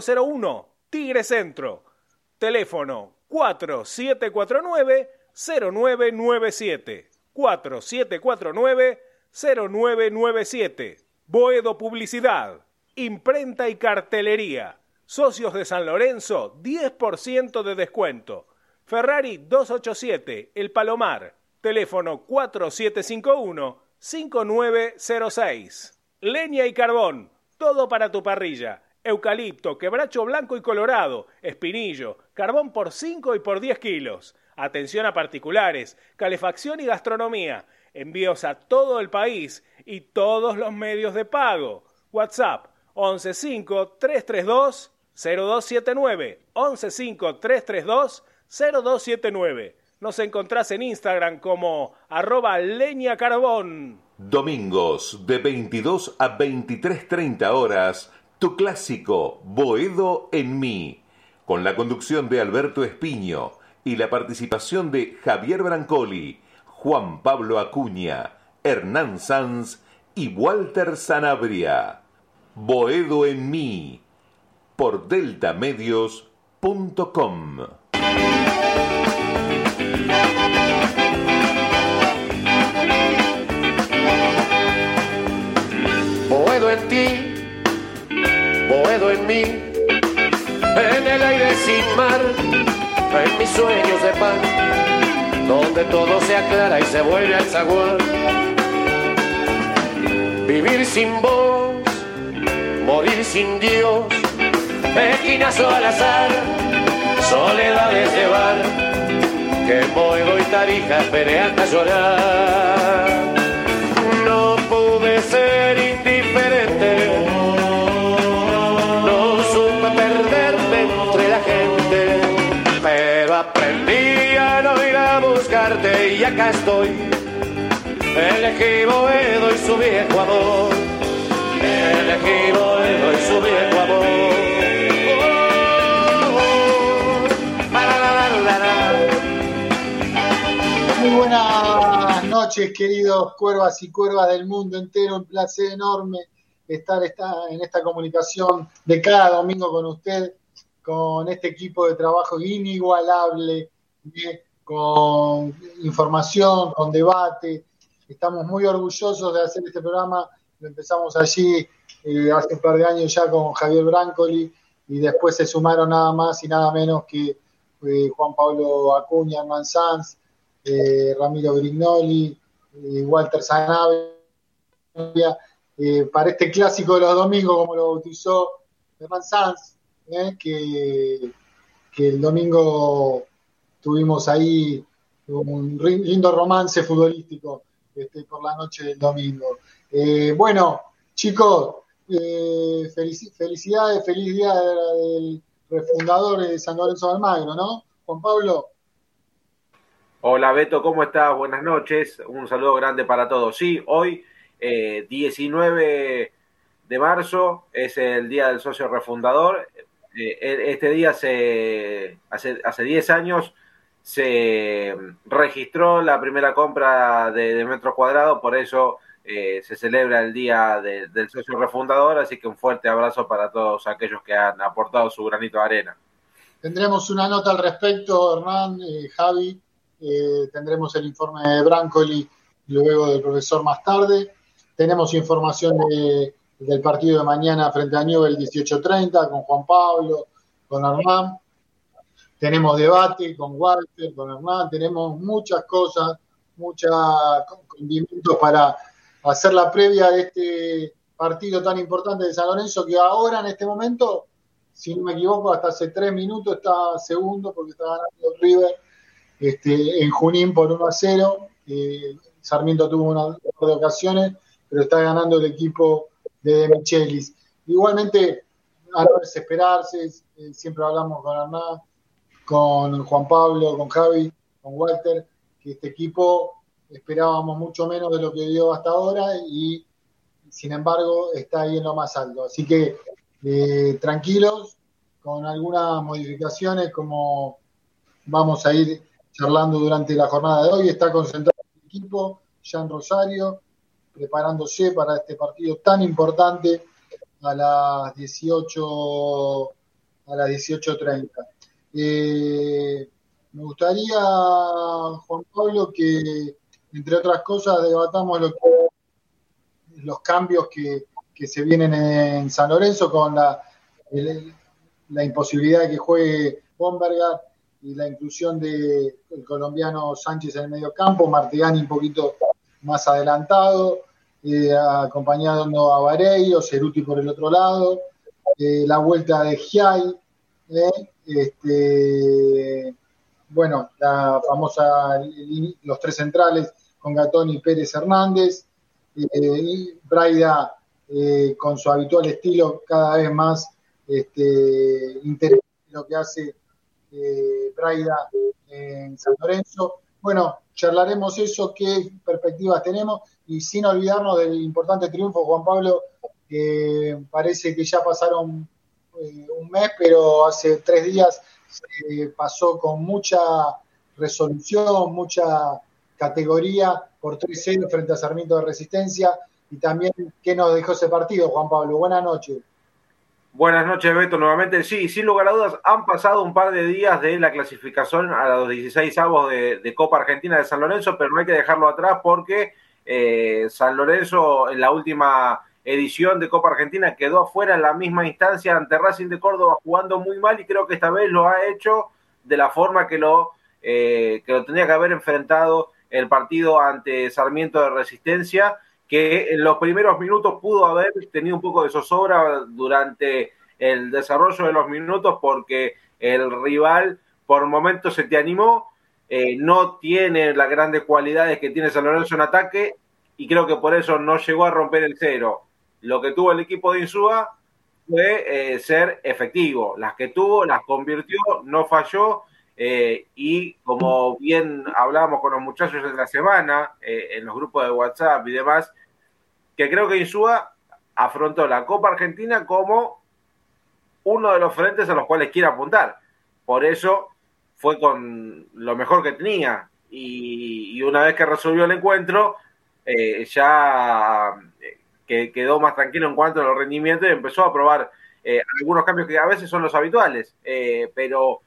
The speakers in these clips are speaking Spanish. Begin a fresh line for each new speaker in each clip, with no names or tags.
01 Tigre Centro. Teléfono 4749-0997. 4749-0997. Boedo Publicidad. Imprenta y cartelería. Socios de San Lorenzo, 10% de descuento. Ferrari 287, El Palomar. Teléfono 4751-5906. Leña y carbón. Todo para tu parrilla eucalipto, quebracho blanco y colorado, espinillo, carbón por 5 y por 10 kilos. Atención a particulares, calefacción y gastronomía. Envíos a todo el país y todos los medios de pago. WhatsApp 115-332-0279. 115-332-0279. Nos encontrás en Instagram como arroba leña carbón.
Domingos de 22 a 23.30 horas tu clásico Boedo en mí, con la conducción de Alberto Espiño y la participación de Javier Brancoli, Juan Pablo Acuña, Hernán Sanz y Walter Sanabria. Boedo en mí, por deltamedios.com.
en el aire sin mar, en mis sueños de pan, donde todo se aclara y se vuelve al zaguán. Vivir sin voz, morir sin Dios, esquinazo al azar, soledades llevar, que Boedo y Tarija esperé hasta llorar. Estoy. Elegí Boedo y su viejo amor. Boedo y su viejo amor.
Muy buenas noches, queridos cuervas y cuervas del mundo entero. Un placer enorme estar en esta comunicación de cada domingo con usted, con este equipo de trabajo inigualable con información, con debate. Estamos muy orgullosos de hacer este programa. Lo empezamos allí eh, hace un par de años ya con Javier Brancoli y después se sumaron nada más y nada menos que eh, Juan Pablo Acuña, Hernán Sanz, eh, Ramiro Grignoli, Walter Sanabria, para este clásico de los domingos, como lo bautizó Hernán Sanz, que el domingo tuvimos ahí un lindo romance futbolístico este, por la noche del domingo. Eh, bueno, chicos, eh, felicidades, feliz día del refundador de San Lorenzo de Almagro, ¿no? Juan Pablo.
Hola Beto, ¿cómo estás? Buenas noches, un saludo grande para todos. Sí, hoy, 19 eh, de marzo, es el día del socio refundador. este día hace, hace 10 años se registró la primera compra de, metro cuadrado, por eso eh, se celebra el día del socio refundador, así que un fuerte abrazo para todos aquellos que han aportado su granito de arena.
Tendremos una nota al respecto, Hernán, Javi, eh, tendremos el informe de Brancoli luego del profesor más tarde. Tenemos información del partido de mañana frente a Newell 18.30 con Juan Pablo, con Hernán tenemos debate con Walter, con Hernán, tenemos muchas cosas, muchos condimentos para hacer la previa de este partido tan importante de San Lorenzo que ahora en este momento, si no me equivoco, hasta hace tres minutos está segundo porque está ganando River este, en Junín por 1 a 0. Eh, Sarmiento tuvo una de ocasiones, pero está ganando el equipo de Michelis. Igualmente, a no desesperarse, eh, siempre hablamos con Hernán, con Juan Pablo, con Javi, con Walter, que este equipo esperábamos mucho menos de lo que dio hasta ahora y sin embargo está ahí en lo más alto. Así que eh, tranquilos, con algunas modificaciones como vamos a ir charlando durante la jornada de hoy. Está concentrado el equipo, Jean Rosario, preparándose para este partido tan importante a las 18 a las 18.30. Eh, me gustaría, Juan Pablo, que entre otras cosas debatamos los cambios que, se vienen en San Lorenzo con la, la imposibilidad de que juegue Bombergar y la inclusión del colombiano Sánchez en el medio campo, Martigani un poquito más adelantado, eh, acompañando a Vareiro, Ceruti por el otro lado, eh, la vuelta de Giai, este, bueno, la famosa, los tres centrales con Gatón y Pérez Hernández, y Braida con su habitual estilo cada vez más este, interesante lo que hace eh, Braida en San Lorenzo. Bueno, charlaremos eso, qué perspectivas tenemos y sin olvidarnos del importante triunfo, Juan Pablo, que parece que ya pasaron eh, un mes, pero hace tres días se pasó con mucha resolución, mucha categoría por 3-0 frente a Sarmiento de Resistencia y también qué nos dejó ese partido, Juan Pablo. Buenas noches.
Buenas noches, Beto, nuevamente. Sí, sin lugar a dudas, han pasado un par de días de la clasificación a los 16 avos de, Copa Argentina de San Lorenzo, pero no hay que dejarlo atrás porque eh, San Lorenzo en la última edición de Copa Argentina quedó afuera en la misma instancia ante Racing de Córdoba jugando muy mal y creo que esta vez lo ha hecho de la forma que lo, eh, que lo tenía que haber enfrentado el partido ante Sarmiento de Resistencia que en los primeros minutos pudo haber tenido un poco de zozobra durante el desarrollo de los minutos porque el rival por momentos se te animó, eh, no tiene las grandes cualidades que tiene San Lorenzo en ataque y creo que por eso no llegó a romper el cero. Lo que tuvo el equipo de Insúa fue eh, ser efectivo. Las que tuvo, las convirtió, no falló. Eh, y como bien hablábamos con los muchachos en la semana, en los grupos de WhatsApp y demás, que creo que Insúa afrontó la Copa Argentina como uno de los frentes a los cuales quiere apuntar. Por eso fue con lo mejor que tenía. Y, una vez que resolvió el encuentro, eh, ya eh, quedó más tranquilo en cuanto a los rendimientos y empezó a probar eh, algunos cambios que a veces son los habituales. pero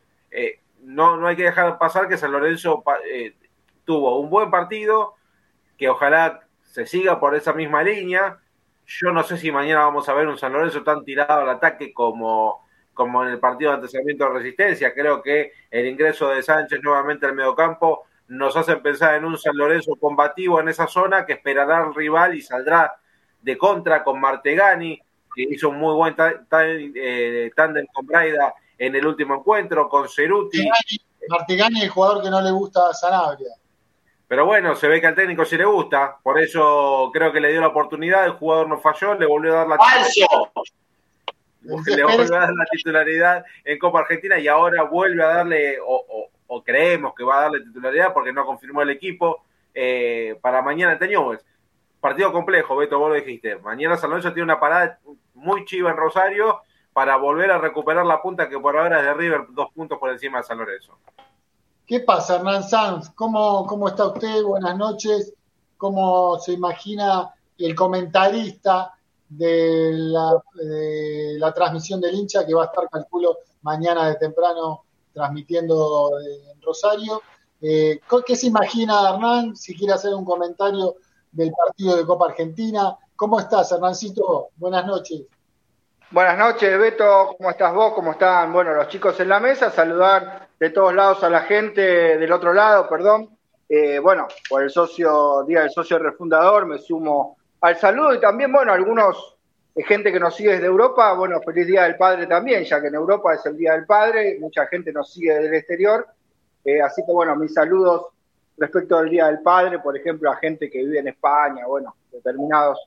no, no hay que dejar pasar que San Lorenzo tuvo un buen partido, que ojalá se siga por esa misma línea. Yo no sé si mañana vamos a ver un San Lorenzo tan tirado al ataque como, como en el partido de antecedimiento de resistencia. Creo que el ingreso de Sánchez nuevamente al mediocampo nos hace pensar en un San Lorenzo combativo en esa zona que esperará al rival y saldrá de contra con Martegani, que hizo un muy buen eh, tándem con Braida en el último encuentro, con Ceruti.
Martegani, el jugador que no le gusta a Sanabria.
Pero bueno, se ve que al técnico sí le gusta, por eso creo que le dio la oportunidad, el jugador no falló, le volvió a dar la le volvió a dar la titularidad en Copa Argentina y ahora vuelve a darle, o, creemos que va a darle titularidad porque no confirmó el equipo eh, para mañana ante Newell's. Partido complejo, Beto, vos lo dijiste. Mañana San Lorenzo tiene una parada muy chiva en Rosario para volver a recuperar la punta que por ahora es de River, dos puntos por encima de San Lorenzo.
¿Qué pasa, Hernán Sanz? ¿Cómo, ¿Cómo está usted? Buenas noches. ¿Cómo se imagina el comentarista de la, transmisión del hincha que va a estar, calculo, mañana de temprano transmitiendo en Rosario? Eh, ¿Qué se imagina, Hernán? Si quiere hacer un comentario del partido de Copa Argentina. ¿Cómo estás, Hernancito? Buenas noches.
Buenas noches, Beto. ¿Cómo estás vos? ¿Cómo están? Bueno, los chicos en la mesa. Saludar de todos lados a la gente del otro lado, perdón. Eh, bueno, por el socio, Día del Socio Refundador, me sumo al saludo y también, bueno, algunos de gente que nos sigue desde Europa, bueno, feliz Día del Padre también, ya que en Europa es el Día del Padre, mucha gente nos sigue del exterior, eh, así que bueno, mis saludos respecto al Día del Padre, por ejemplo, a gente que vive en España, bueno, determinados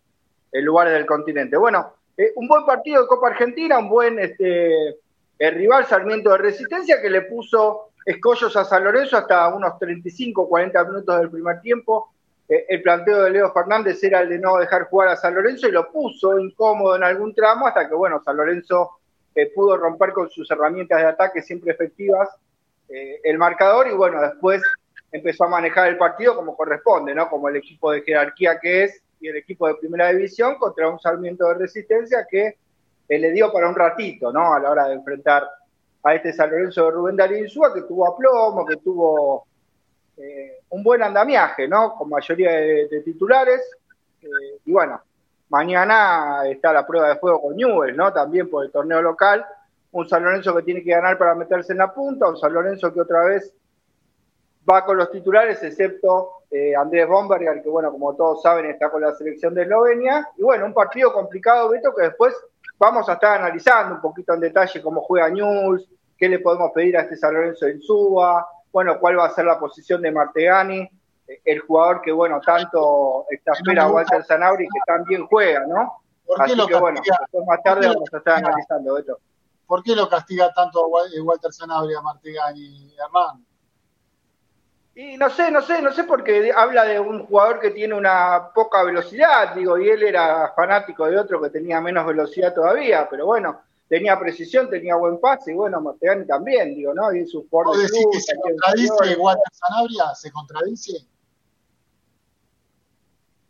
eh, lugares del continente. Bueno, un buen partido de Copa Argentina, un buen este, el rival Sarmiento de Resistencia que le puso escollos a San Lorenzo hasta unos 35, 40 minutos del primer tiempo. Eh, el planteo de Leo Fernández era el de no dejar jugar a San Lorenzo y lo puso incómodo en algún tramo hasta que, bueno, San Lorenzo eh, pudo romper con sus herramientas de ataque siempre efectivas eh, el marcador y, bueno, después empezó a manejar el partido como corresponde, ¿no? Como el equipo de jerarquía que es y el equipo de primera división contra un Sarmiento de Resistencia que le dio para un ratito, ¿no? A la hora de enfrentar a este San Lorenzo de Rubén Darín Insúa, que tuvo aplomo, que tuvo eh, un buen andamiaje, ¿no? Con mayoría de, titulares. Eh, y bueno, mañana está la prueba de fuego con Newell, ¿no? También por el torneo local. Un San Lorenzo que tiene que ganar para meterse en la punta, un San Lorenzo que otra vez va con los titulares, excepto eh, Andrés Bomberger, que bueno, como todos saben, está con la selección de Eslovenia. Y bueno, un partido complicado, Beto, que después vamos a estar analizando un poquito en detalle cómo juega News, qué le podemos pedir a este San Lorenzo en Suba, bueno, cuál va a ser la posición de Martegani, el jugador que, bueno, tanto está espera a Walter Zanabri, que también juega, ¿no? Así que, bueno, después más tarde vamos a estar analizando esto.
¿Por qué lo castiga tanto a Walter Zanabri a Martegani, Hernán?
Y no sé, no sé, no sé porque habla de un jugador que tiene una poca velocidad, digo, y él era fanático de otro que tenía menos velocidad todavía, pero bueno, tenía precisión, tenía buen pase, y bueno, Martegani también, digo, ¿no? Y es un jugador
de club, que se contradice Walter Sanabria? ¿Se contradice?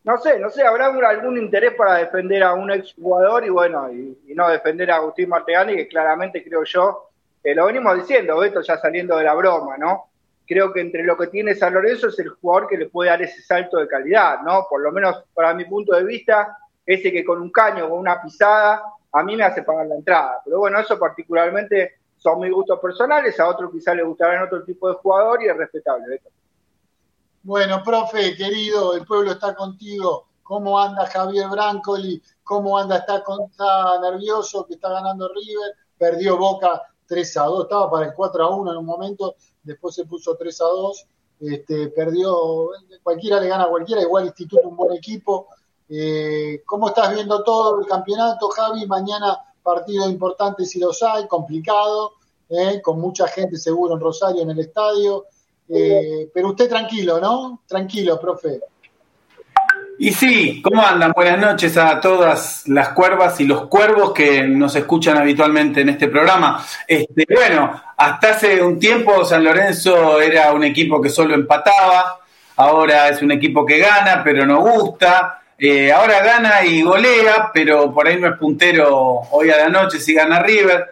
No sé, no sé, habrá algún interés para defender a un exjugador y bueno, y, no defender a Agustín Martegani, que claramente creo yo, que lo venimos diciendo, esto ya saliendo de la broma, ¿no? Creo que entre lo que tiene San Lorenzo es el jugador que le puede dar ese salto de calidad, ¿no? Por lo menos para mi punto de vista, ese que con un caño, con una pisada, a mí me hace pagar la entrada. Pero bueno, eso particularmente son mis gustos personales, a otros quizás le gustarán otro tipo de jugador y es respetable.
Bueno, profe, querido, el pueblo está contigo. ¿Cómo anda Javier Brancoli? ¿Cómo anda? Está, está nervioso que está ganando River. Perdió Boca 3 a 2, estaba para el 4 a 1 en un momento, después se puso 3 a 2, este, perdió, cualquiera le gana a cualquiera, igual Instituto un buen equipo. Eh, ¿Cómo estás viendo todo el campeonato, Javi? Mañana partido importante si los hay, complicado, eh, con mucha gente seguro en Rosario en el estadio. Eh, pero usted tranquilo, ¿no? Tranquilo, profe.
Y sí, ¿cómo andan? Buenas noches a todas las cuervas y los cuervos que nos escuchan habitualmente en este programa. Este, bueno, hasta hace un tiempo San Lorenzo era un equipo que solo empataba, ahora es un equipo que gana, pero no gusta. Eh, ahora gana y golea, pero por ahí no es puntero hoy a la noche si gana River.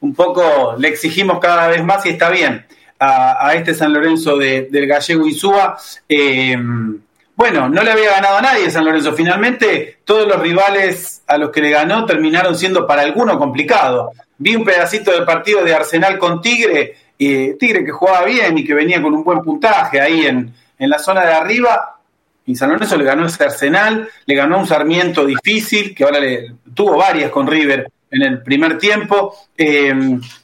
Un poco le exigimos cada vez más y está bien a, este San Lorenzo del Gallego Insúa. Eh, bueno, no le había ganado a nadie San Lorenzo. Finalmente, todos los rivales a los que le ganó terminaron siendo para alguno complicado. Vi un pedacito del partido de Arsenal con Tigre, y Tigre que jugaba bien y que venía con un buen puntaje ahí en, en la zona de arriba. Y San Lorenzo le ganó ese Arsenal, le ganó un Sarmiento difícil, que ahora le tuvo varias con River en el primer tiempo. Eh,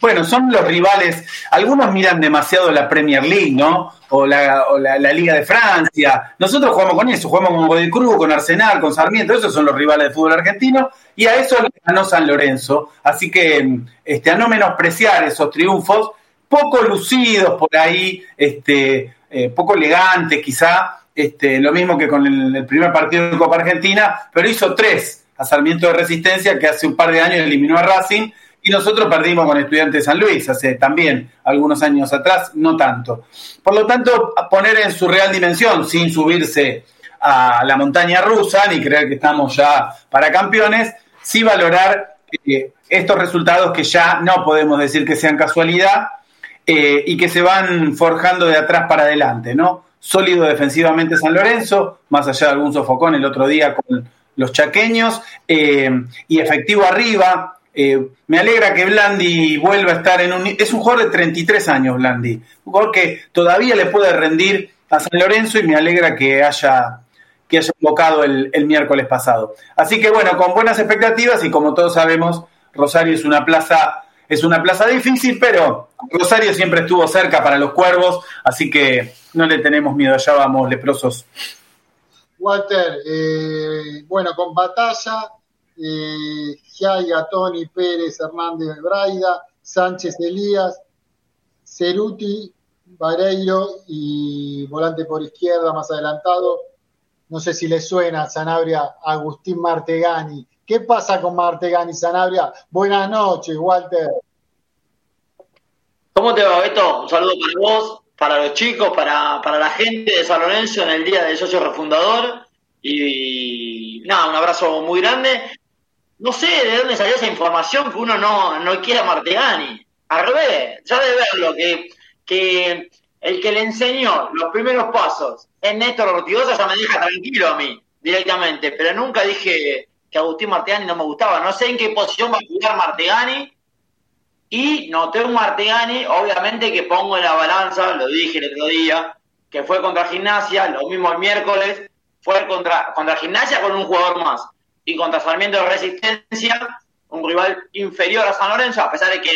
bueno, son los rivales, algunos miran demasiado la Premier League, ¿no? O la, Liga de Francia. Nosotros jugamos con eso, jugamos con Godoy Cruz, con Arsenal, con Sarmiento, esos son los rivales de fútbol argentino, y a eso le ganó San Lorenzo. Así que este, a no menospreciar esos triunfos, poco lucidos por ahí, este, eh, poco elegantes quizá, este, lo mismo que con el primer partido de Copa Argentina, pero hizo tres a Sarmiento de Resistencia, que hace un par de años eliminó a Racing, y nosotros perdimos con Estudiantes de San Luis, hace también algunos años atrás, no tanto. Por lo tanto, poner en su real dimensión, sin subirse a la montaña rusa, ni creer que estamos ya para campeones, sí valorar eh, estos resultados que ya no podemos decir que sean casualidad eh, y que se van forjando de atrás para adelante, ¿no? Sólido defensivamente San Lorenzo, más allá de algún sofocón el otro día con los chaqueños, eh, y efectivo arriba. Eh, me alegra que Blandi vuelva a estar en un... Es un jugador de 33 años, Blandi. Un jugador que todavía le puede rendir a San Lorenzo y me alegra que haya que haya invocado el, el miércoles pasado. Así que bueno, con buenas expectativas y como todos sabemos, Rosario es una plaza es una plaza difícil, pero Rosario siempre estuvo cerca para los cuervos, así que no le tenemos miedo, allá vamos leprosos
Walter, eh, bueno, con Batalla, eh, Giaiga, Tony, Pérez, Hernández Braida, Sánchez Elías, Ceruti, Vareiro y volante por izquierda más adelantado. No sé si le suena Sanabria Agustín Martegani. ¿Qué pasa con Martegani Sanabria? Buenas noches, Walter.
¿Cómo te va, Beto? Un saludo para vos, para los chicos, para, para la gente de San Lorenzo en el día del socio refundador. Y, nada, un abrazo muy grande. No sé de dónde salió esa información que uno no, no quiere a Martegani. Al revés, ya de verlo, que, que el que le enseñó los primeros pasos es Néstor Ortigosa, ya me deja tranquilo a mí, directamente. Pero nunca dije que Agustín Martegani no me gustaba. No sé en qué posición va a jugar Martegani. Y noté un Martegani, obviamente, que pongo en la balanza, lo dije el otro día, que fue contra Gimnasia, lo mismo el miércoles, fue contra, contra Gimnasia con un jugador más. Y contra Sarmiento de Resistencia, un rival inferior a San Lorenzo, a pesar de que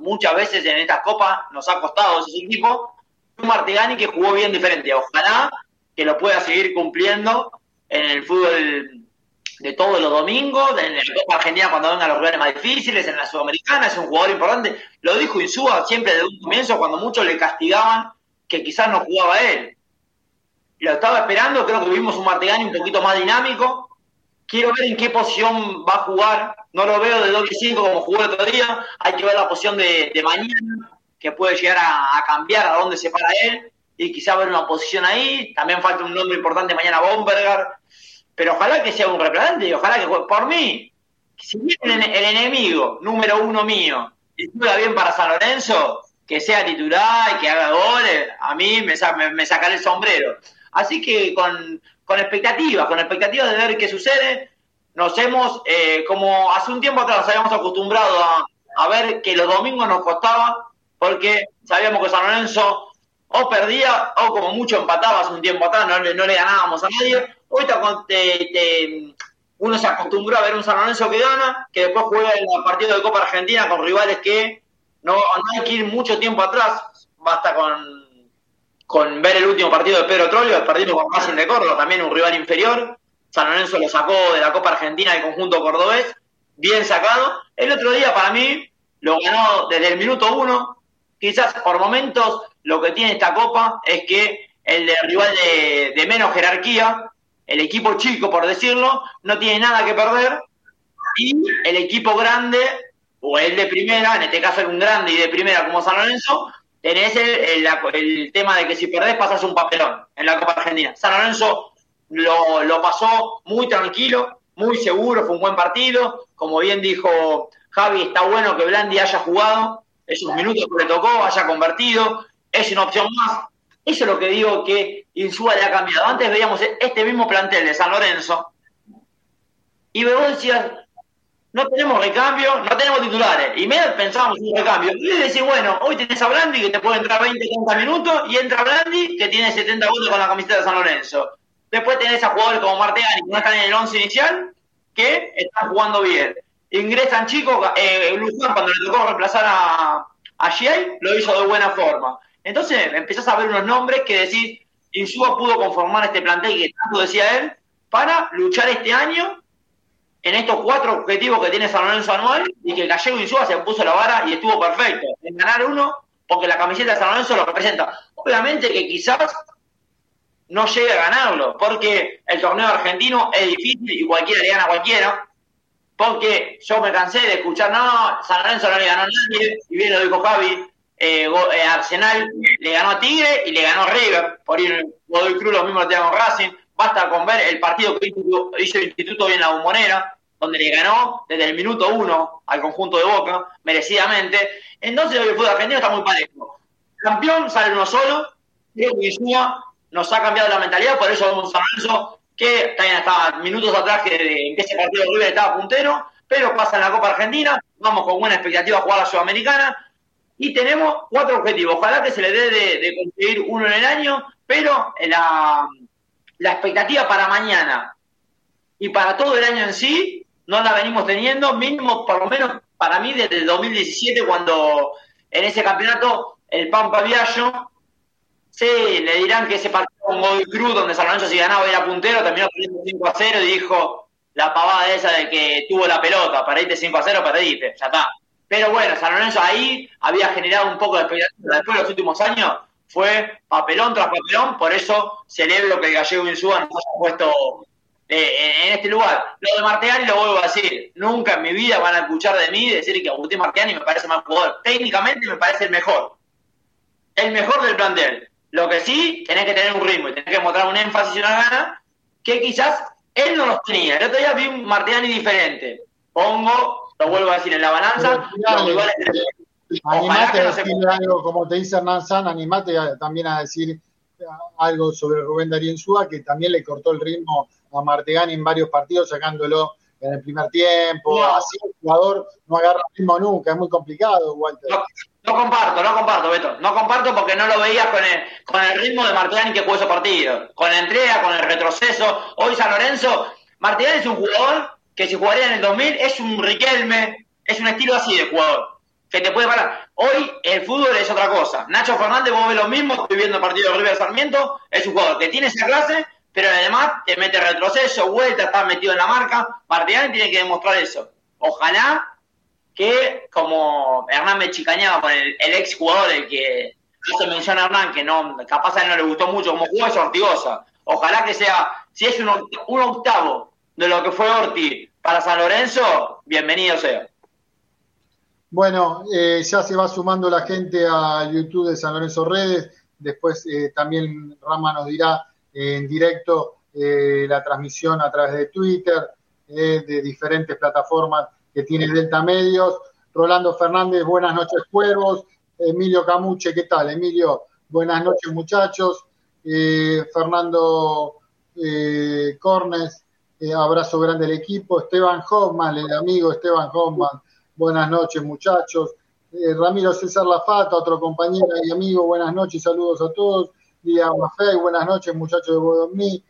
muchas veces en estas copas nos ha costado ese equipo. Un Martegani que jugó bien diferente. Ojalá que lo pueda seguir cumpliendo en el fútbol de todos los domingos, en la Copa Argentina cuando vengan los rivales más difíciles, en la Sudamericana, es un jugador importante. Lo dijo Insúa siempre desde un comienzo cuando muchos le castigaban que quizás no jugaba él. Lo estaba esperando, creo que vimos un Martegani un poquito más dinámico. Quiero ver en qué posición va a jugar. No lo veo de doble 5 como jugó el otro día. Hay que ver la posición de, mañana, que puede llegar a, cambiar a dónde se para él. Y quizá ver una posición ahí. También falta un nombre importante mañana, Bomberger. Pero ojalá que sea un replante y ojalá que. Por mí, si viene el, enemigo número uno mío y juega bien para San Lorenzo, que sea titular, que haga goles, a mí me, me, sacaré el sombrero. Así que con, con expectativas, con expectativas de ver qué sucede, nos hemos, eh, como hace un tiempo atrás nos habíamos acostumbrado a, ver que los domingos nos costaba, porque sabíamos que San Lorenzo o perdía o como mucho empataba hace un tiempo atrás, no, no le ganábamos a nadie. Hoy te, uno se acostumbró a ver un San Lorenzo que gana, que después juega el partido de Copa Argentina con rivales que no, hay que ir mucho tiempo atrás, basta con, con ver el último partido de Pedro Trollio, el partido con Racing de Córdoba, también un rival inferior. San Lorenzo lo sacó de la Copa Argentina del conjunto cordobés, bien sacado. El otro día para mí lo ganó desde el minuto uno. Quizás por momentos lo que tiene esta Copa es que el de rival de menos jerarquía, el equipo chico por decirlo, no tiene nada que perder y el equipo grande o el de primera, en este caso un grande y de primera como San Lorenzo, tenés el, el, tema de que si perdés pasas un papelón en la Copa Argentina. San Lorenzo lo, lo, pasó muy tranquilo, muy seguro, fue un buen partido. Como bien dijo Javi, está bueno que Blandi haya jugado esos minutos que le tocó, haya convertido, es una opción más. Eso es lo que digo que Insúa le ha cambiado. Antes veíamos este mismo plantel de San Lorenzo y vos decías, no tenemos recambio, no tenemos titulares. Y medio pensábamos en un recambio. Y decís, bueno, hoy tenés a Blandi que te puede entrar 20, 30 minutos, y entra Blandi que tiene 70 goles con la camiseta de San Lorenzo. Después tenés a jugadores como Martegani, que no están en el 11 inicial, que están jugando bien. Ingresan chicos, eh, Luján cuando le tocó reemplazar a, a lo hizo de buena forma. Entonces empezás a ver unos nombres que decís, Insúa pudo conformar este plantel que tanto decía él, para luchar este año en estos cuatro objetivos que tiene San Lorenzo anual y que Gallego Insúa se puso la vara y estuvo perfecto en ganar uno porque la camiseta de San Lorenzo lo representa. Obviamente que quizás no llegue a ganarlo porque el torneo argentino es difícil y cualquiera le gana a cualquiera. Porque yo me cansé de escuchar, no, San Lorenzo no le ganó a nadie, y bien lo dijo Javi, eh, eh, Arsenal le ganó a Tigre y le ganó a River, por ir Godoy Cruz lo mismo lo tenía con Racing, Basta con ver el partido que hizo el Instituto hoy en la Bombonera, donde le ganó desde el minuto uno al conjunto de Boca, merecidamente. Entonces el fútbol argentino está muy parejo. Campeón sale uno solo, Diego nos ha cambiado la mentalidad, por eso vemos a Lorenzo, que también hasta minutos atrás que, en ese partido River estaba puntero, pero pasa en la Copa Argentina, vamos con buena expectativa a jugar a la Sudamericana, y tenemos cuatro objetivos. Ojalá que se le dé de, conseguir uno en el año, pero la la expectativa para mañana y para todo el año en sí no la venimos teniendo, mínimo por lo menos para mí desde el 2017 cuando en ese campeonato el Pampa Viallo, sí, le dirán que ese partido con Godoy Cruz donde San Lorenzo si ganaba era puntero, terminó perdiendo 5 a 0 y dijo la pavada esa de que tuvo la pelota, para irte 5 a 0, perdiste, ya está. Pero bueno, San Lorenzo ahí había generado un poco de expectativa. Después de los últimos años fue papelón tras papelón, por eso celebro que el gallego Insúa nos haya puesto eh, en este lugar. Lo de Marteani lo vuelvo a decir, nunca en mi vida van a escuchar de mí decir que Agustín Marteani me parece más jugador. Técnicamente me parece el mejor, el mejor del plantel. Lo que sí, tenés que tener un ritmo y tenés que mostrar un énfasis y una gana que quizás él no los tenía. El otro día vi un Marteani diferente. Pongo, lo vuelvo a decir, en la balanza, los rivales
animate a decir algo, como te dice Hernán San, animate también a decir algo sobre Rubén Darío Insúa, que también le cortó el ritmo a Martegani en varios partidos, sacándolo en el primer tiempo. Así el jugador no agarra el ritmo nunca, es muy complicado, Walter.
No, comparto, no comparto, Beto. No comparto porque no lo veías con el, con el ritmo de Martegani que jugó ese partido. Con la entrega, con el retroceso. Hoy San Lorenzo, Martegani es un jugador que si jugaría en el 2000 es un Riquelme, es un estilo así de jugador que te puede parar. Hoy el fútbol es otra cosa. Nacho Fernández, vos ves lo mismo, estoy viendo el partido de River Sarmiento, es un jugador que tiene esa clase, pero además te mete retroceso, vuelta, está metido en la marca. Martínez tiene que demostrar eso. Ojalá que, como Hernán me chicañaba con el, ex jugador, el que hace mención a Hernán, que no, capaz a él no le gustó mucho como jugó, es Ortigosa. Ojalá que sea, si es un, un octavo de lo que fue Orti para San Lorenzo, bienvenido sea.
Bueno, eh, ya se va sumando la gente a YouTube de San Lorenzo Redes. Después eh, también Rama nos dirá eh, en directo la transmisión a través de Twitter, de diferentes plataformas que tiene Delta Medios. Rolando Fernández, buenas noches, Cuervos. Emilio Camuche, ¿qué tal? Emilio, buenas noches, muchachos. Fernando Cornes, abrazo grande al equipo. Esteban Hoffman, el amigo Esteban Hoffman buenas noches muchachos. Eh, Ramiro César Lafata, otro compañero y amigo, buenas noches, saludos a todos. Día Mafei, buenas noches muchachos de Bodomí.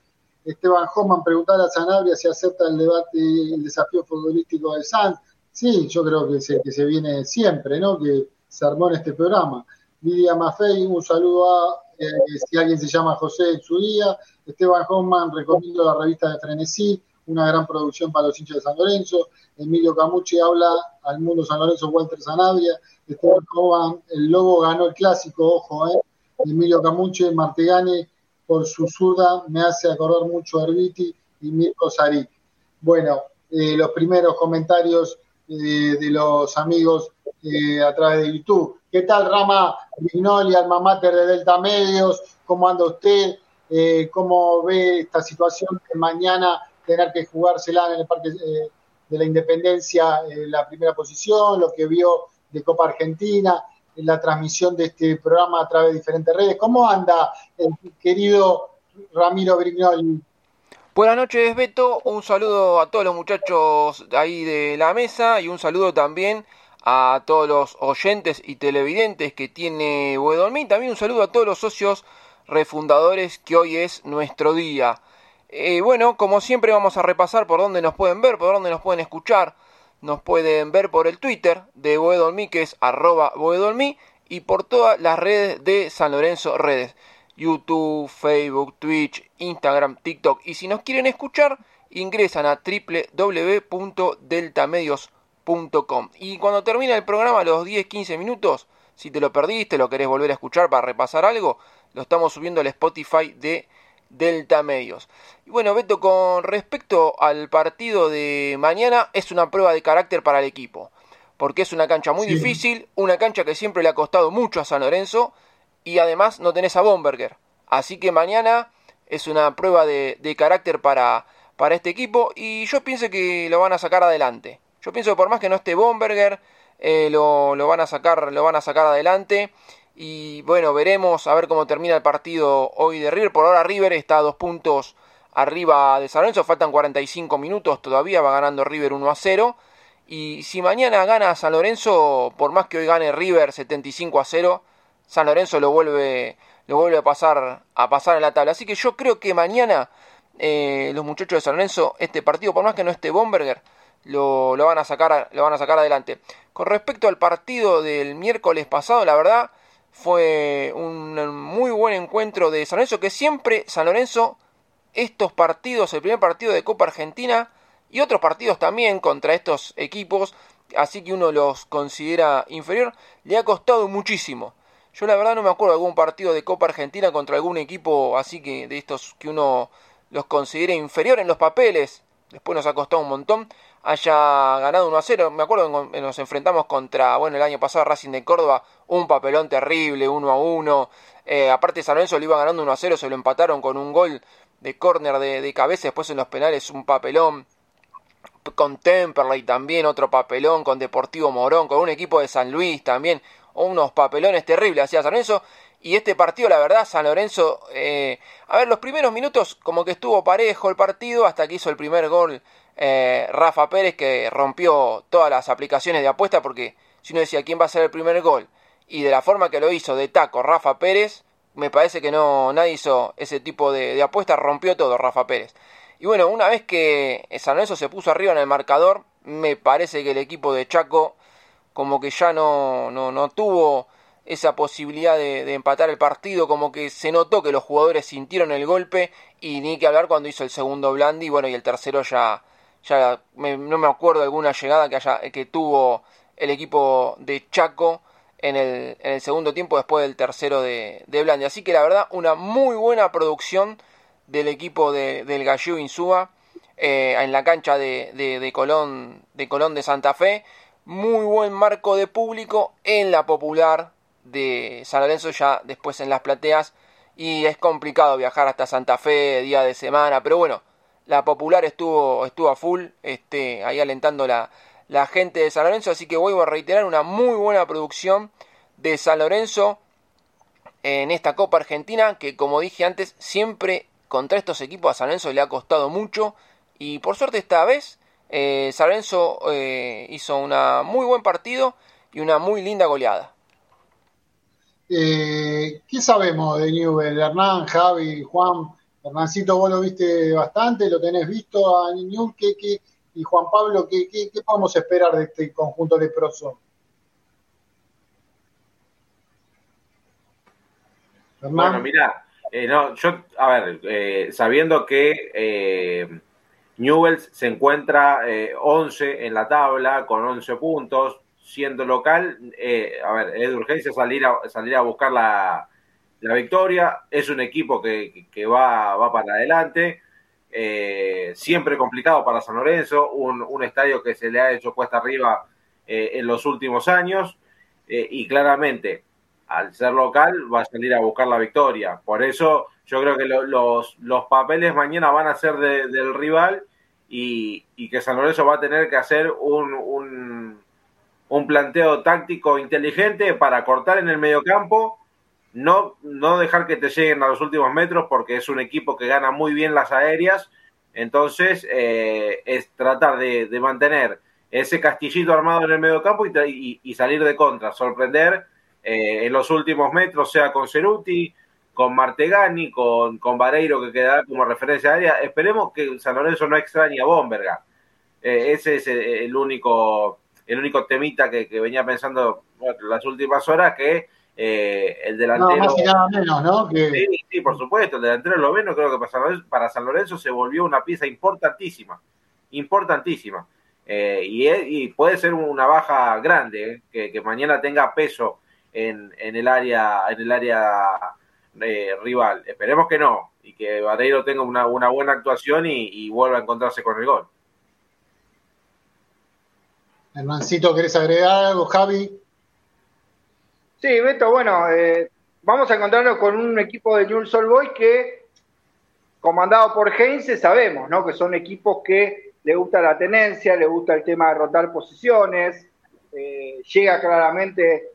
Esteban Homan, preguntar a Sanabria si acepta el debate, el desafío futbolístico de San. Sí, yo creo que se, que se viene siempre, ¿no? Que se armó en este programa. Lidia Mafei, un saludo a, eh, si alguien se llama José en su día. Esteban Homan, recomiendo la revista de Frenesí una gran producción para los hinchas de San Lorenzo. Emilio Camucci habla al mundo San Lorenzo, Walter Zanavia. el Lobo ganó el clásico, ojo, eh. Emilio Camucci, Martegani, por su zurda, me hace acordar mucho a y Mirko Sari. Bueno, eh, los primeros comentarios eh, de los amigos eh, a través de YouTube. ¿Qué tal, Rama Vignoli, alma mater de Delta Medios? ¿Cómo anda usted? ¿Cómo ve esta situación que mañana tener que jugársela en el Parque eh, de la Independencia en la primera posición, lo que vio de Copa Argentina, en la transmisión de este programa a través de diferentes redes. ¿Cómo anda el querido Ramiro Brignoli?
Buenas noches, Beto. Un saludo a todos los muchachos ahí de la mesa y un saludo también a todos los oyentes y televidentes que tiene Buedolmín. También un saludo a todos los socios refundadores que hoy es nuestro día. Eh, bueno, como siempre vamos a repasar por dónde nos pueden ver, por dónde nos pueden escuchar. Nos pueden ver por el Twitter de Boedolmi, que es arroba Boedolmi, y por todas las redes de San Lorenzo Redes. YouTube, Facebook, Twitch, Instagram, TikTok. Y si nos quieren escuchar, ingresan a www.deltamedios.com. Y cuando termina el programa, a los 10-15 minutos, si te lo perdiste, lo querés volver a escuchar para repasar algo, lo estamos subiendo al Spotify de Delta Medios. Y bueno, Beto, con respecto al partido de mañana, es una prueba de carácter para el equipo. Porque es una cancha muy difícil, una cancha que siempre le ha costado mucho a San Lorenzo y además no tenés a Bomberger. Así que mañana es una prueba de, carácter para, para este equipo y yo pienso que lo van a sacar adelante. Yo pienso que por más que no esté Bomberger, eh, lo, lo, van a sacar, lo van a sacar adelante y bueno, veremos a ver cómo termina el partido hoy de River. Por ahora River está a dos puntos arriba de San Lorenzo. Faltan 45 minutos todavía. Va ganando River 1 a 0. Y si mañana gana San Lorenzo, por más que hoy gane River 75 a 0, San Lorenzo lo vuelve, lo vuelve a pasar a pasar en la tabla. Así que yo creo que mañana eh, los muchachos de San Lorenzo, este partido, por más que no esté Bomberger, lo, lo, van a sacar, lo van a sacar adelante. Con respecto al partido del miércoles pasado, la verdad, fue un muy buen encuentro de San Lorenzo, que siempre San Lorenzo, estos partidos, el primer partido de Copa Argentina y otros partidos también contra estos equipos, así que uno los considera inferior, le ha costado muchísimo. Yo la verdad no me acuerdo de algún partido de Copa Argentina contra algún equipo así que de estos que uno los considere inferior en los papeles. Después nos ha costado un montón haya ganado 1 a 0. Me acuerdo que nos enfrentamos contra, bueno, el año pasado Racing de Córdoba, un papelón terrible, 1 a 1. Eh, aparte San Lorenzo lo iba ganando 1 a 0, se lo empataron con un gol de córner de, cabeza, después en los penales un papelón. con Temperley también, otro papelón, con Deportivo Morón, con un equipo de San Luis también, unos papelones terribles hacía San Lorenzo. Y este partido, la verdad, San Lorenzo, eh, a ver, los primeros minutos como que estuvo parejo el partido hasta que hizo el primer gol eh, Rafa Pérez que rompió todas las aplicaciones de apuesta porque si uno decía quién va a ser el primer gol y de la forma que lo hizo de taco Rafa Pérez, me parece que no nadie hizo ese tipo de, de apuesta, rompió todo Rafa Pérez. Y bueno, una vez que San Lorenzo se puso arriba en el marcador, me parece que el equipo de Chaco como que ya no, no, no tuvo esa posibilidad de, empatar el partido, como que se notó que los jugadores sintieron el golpe y ni que hablar cuando hizo el segundo Blandi, bueno, y el tercero ya, ya no me acuerdo de alguna llegada que, haya, que tuvo el equipo de Chaco en el, en el segundo tiempo después del tercero de, de, Blandi. Así que la verdad, una muy buena producción del equipo de, del Gallego Insúa eh, en la cancha de, de, Colón, de Colón de Santa Fe. Muy buen marco de público en la popular de San Lorenzo ya después en las plateas y es complicado viajar hasta Santa Fe día de semana, pero bueno, la popular estuvo, estuvo a full, este, ahí alentando la, la gente de San Lorenzo, así que vuelvo a reiterar una muy buena producción de San Lorenzo en esta Copa Argentina, que como dije antes, siempre contra estos equipos a San Lorenzo le ha costado mucho, y por suerte esta vez eh, San Lorenzo eh, hizo un muy buen partido y una muy linda goleada.
Eh, ¿Qué sabemos de Newell? Hernán, Javi, Juan, Hernancito, vos lo viste bastante, lo tenés visto a Newell, ¿qué, y Juan Pablo, ¿qué, qué, podemos esperar de este conjunto leproso?
Bueno, mira, eh, no, yo, a ver, eh, sabiendo que eh, Newells se encuentra 11 en la tabla con 11 puntos, siendo local, eh, a ver, es de urgencia salir a, salir a buscar la, victoria. Es un equipo que, va, va, para adelante. Eh, siempre complicado para San Lorenzo, un, estadio que se le ha hecho cuesta arriba eh, en los últimos años. y claramente, al ser local, va a salir a buscar la victoria. Por eso yo creo que los, los papeles mañana van a ser del rival y, que San Lorenzo va a tener que hacer un un planteo táctico inteligente para cortar en el mediocampo, no, no dejar que te lleguen a los últimos metros porque es un equipo que gana muy bien las aéreas, entonces eh, es tratar de, mantener ese castillito armado en el mediocampo y, y, salir de contra, sorprender eh, en los últimos metros, sea con Ceruti, con Martegani, con, con Vareiro que quedará como referencia aérea. Esperemos que San Lorenzo no extrañe a Bomberga. Eh, ese es el único el único temita que, venía pensando las últimas horas, que eh, el delantero... No,
más y nada menos, ¿no?
Sí, sí, por supuesto, el delantero Loveno creo que para San, Lorenzo, se volvió una pieza importantísima, importantísima. Eh, y, puede ser una baja grande, eh, que, mañana tenga peso en, el área, en el área rival. Esperemos que no, y que Vareiro tenga una, buena actuación y vuelva a encontrarse con el gol.
Hernancito, ¿querés agregar algo, Javi?
Sí, Beto, bueno, eh, vamos a encontrarnos con un equipo de Newell's Old Boys que, comandado por Heinze, sabemos, ¿no? Que son equipos que le gusta la tenencia, le gusta el tema de rotar posiciones, eh, llega claramente eh,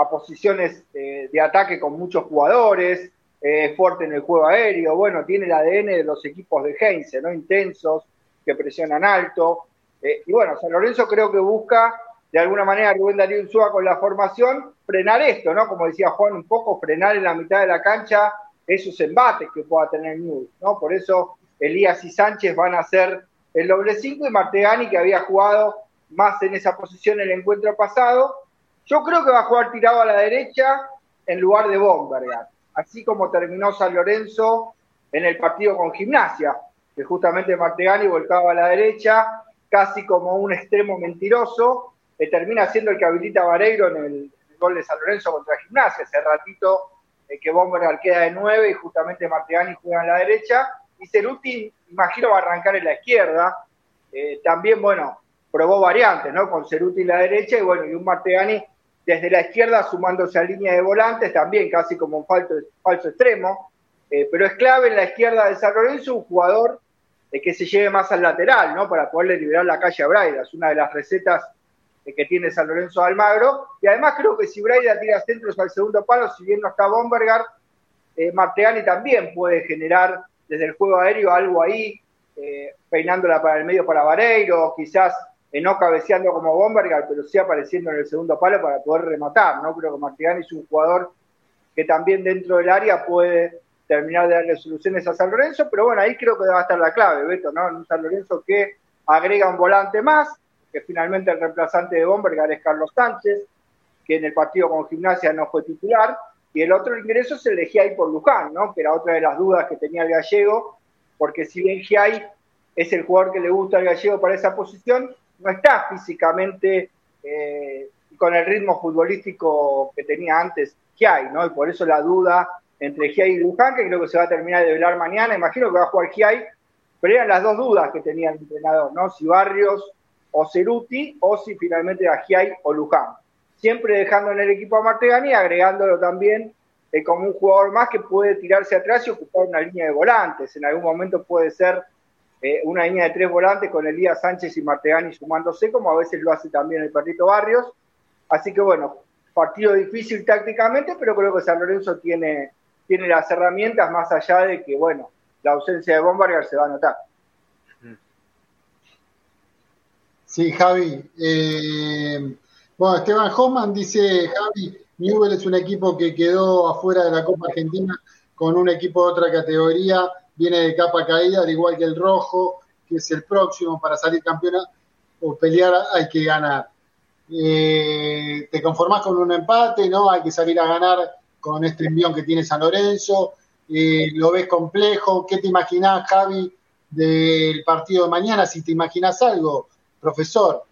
a posiciones de ataque con muchos jugadores, es fuerte en el juego aéreo, bueno, tiene el ADN de los equipos de Heinze, ¿no? Intensos, que presionan alto, eh, y bueno, San Lorenzo creo que busca de alguna manera Rubén Darío Insúa con la formación frenar esto, ¿no? Como decía Juan, un poco frenar en la mitad de la cancha esos embates que pueda tener Newell, ¿no? Por eso Elías y Sánchez van a ser el doble 5 y Martegani, que había jugado más en esa posición el encuentro pasado, yo creo que va a jugar tirado a la derecha en lugar de Bomberga, así como terminó San Lorenzo en el partido con Gimnasia, que justamente Martegani volcaba a la derecha casi como un extremo mentiroso, que termina siendo el que habilita a Vareiro en el, gol de San Lorenzo contra Gimnasia, ese ratito eh, que Bomber queda de nueve y justamente Martegani juega en la derecha, y Ceruti, imagino, va a arrancar en la izquierda, eh, también, bueno, probó variantes, ¿no? Con Ceruti en la derecha y bueno, y un Martegani desde la izquierda sumándose a línea de volantes, también casi como un falso, extremo, eh, pero es clave en la izquierda de San Lorenzo un jugador que se lleve más al lateral, ¿no? Para poderle liberar la calle a Braida. Es una de las recetas que tiene San Lorenzo de Almagro. Y además creo que si Braida tira centros al segundo palo, si bien no está Bombergar, eh, Martegani también puede generar desde el juego aéreo algo ahí, eh, peinándola para el medio para Vareiro, quizás eh, no cabeceando como Bombergar, pero sí apareciendo en el segundo palo para poder rematar, ¿no? Creo que Martegani es un jugador que también dentro del área puede terminar de darle soluciones a San Lorenzo, pero bueno, ahí creo que va a estar la clave, Beto, ¿no? Un San Lorenzo que agrega un volante más, que finalmente el reemplazante de Bombergar es Carlos Sánchez, que en el partido con Gimnasia no fue titular, y el otro ingreso se elegía ahí por Luján, ¿no? que era otra de las dudas que tenía el gallego, porque si bien Giai es el jugador que le gusta al gallego para esa posición, no está físicamente eh, con el ritmo futbolístico que tenía antes Giai, ¿no? y por eso la duda entre Giai y Luján, que creo que se va a terminar de velar mañana, imagino que va a jugar Giai, pero eran las dos dudas que tenía el entrenador, ¿no? si Barrios o Ceruti, o si finalmente era Giai o Luján siempre dejando en el equipo a Martegani, agregándolo también eh, como un jugador más que puede tirarse atrás y ocupar una línea de volantes. En algún momento puede ser eh, una línea de tres volantes con Elías Sánchez y Martegani sumándose, como a veces lo hace también el Perrito Barrios. Así que bueno, partido difícil tácticamente, pero creo que San Lorenzo tiene, tiene las herramientas más allá de que, bueno, la ausencia de Bombardier se va a notar.
Sí, Javi. Eh, bueno, Esteban Hoffman dice, Javi, Newell es un equipo que quedó afuera de la Copa Argentina con un equipo de otra categoría, viene de capa caída, al igual que el Rojo, que es el próximo para salir campeona o pelear hay que ganar. Eh, ¿Te conformás con un empate? ¿No? Hay que salir a ganar con este envión que tiene San Lorenzo. Eh, ¿Lo ves complejo? ¿Qué te imaginás, Javi, del partido de mañana? Si te imaginás algo, profesor.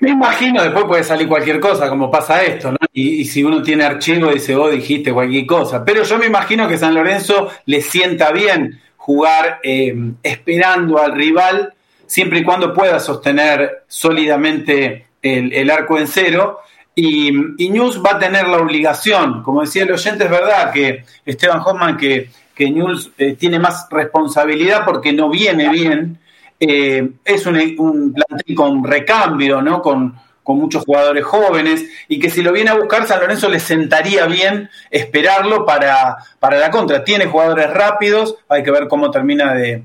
Me imagino, después puede salir cualquier cosa, como pasa esto, ¿no? Y, si uno tiene archivo, dice, vos dijiste cualquier cosa. Pero yo me imagino que San Lorenzo le sienta bien jugar eh, esperando al rival, siempre y cuando pueda sostener sólidamente el, arco en cero. Y, News va a tener la obligación, como decía el oyente, es verdad que Esteban Hoffman, que, que News eh, tiene más responsabilidad porque no viene bien eh, es un, un, plantel con recambio, ¿no? Con, muchos jugadores jóvenes y que si lo viene a buscar San Lorenzo le sentaría bien esperarlo para, para la contra. Tiene jugadores rápidos, hay que ver cómo termina de,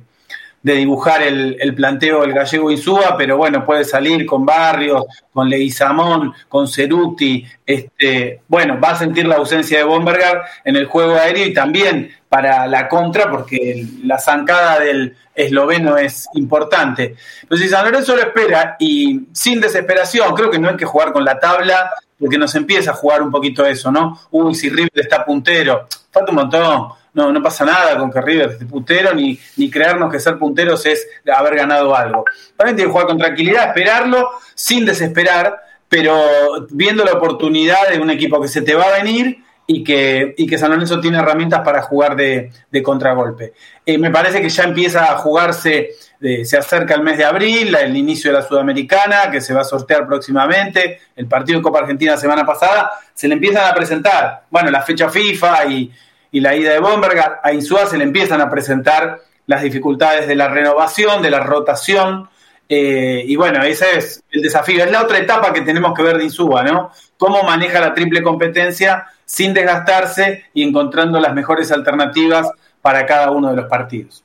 de dibujar el, el, planteo del gallego Insúa, pero bueno, puede salir con Barrios, con Leguizamón, con Ceruti, este, bueno, va a sentir la ausencia de Bombergar en el juego aéreo y también para la contra, porque la zancada del esloveno es importante. Pero si San Lorenzo lo espera y sin desesperación, creo que no hay que jugar con la tabla, porque nos empieza a jugar un poquito eso, ¿no? Uy, si River está puntero, falta un montón no, no pasa nada con que River esté puntero, ni, ni creernos que ser punteros es haber ganado algo. También tiene que jugar con tranquilidad, esperarlo, sin desesperar, pero viendo la oportunidad de un equipo que se te va a venir y que, y que San Lorenzo tiene herramientas para jugar de, contragolpe. Eh, me parece que ya empieza a jugarse, eh, se acerca el mes de abril, el inicio de la Sudamericana, que se va a sortear próximamente, el partido de Copa Argentina semana pasada, se le empiezan a presentar, bueno, la fecha FIFA y, y la ida de Bomberg, a Insúa se le empiezan a presentar las dificultades de la renovación, de la rotación, eh, y bueno, ese es el desafío. Es la otra etapa que tenemos que ver de Insúa, ¿no? Cómo maneja la triple competencia sin desgastarse y encontrando las mejores alternativas para cada uno de los partidos.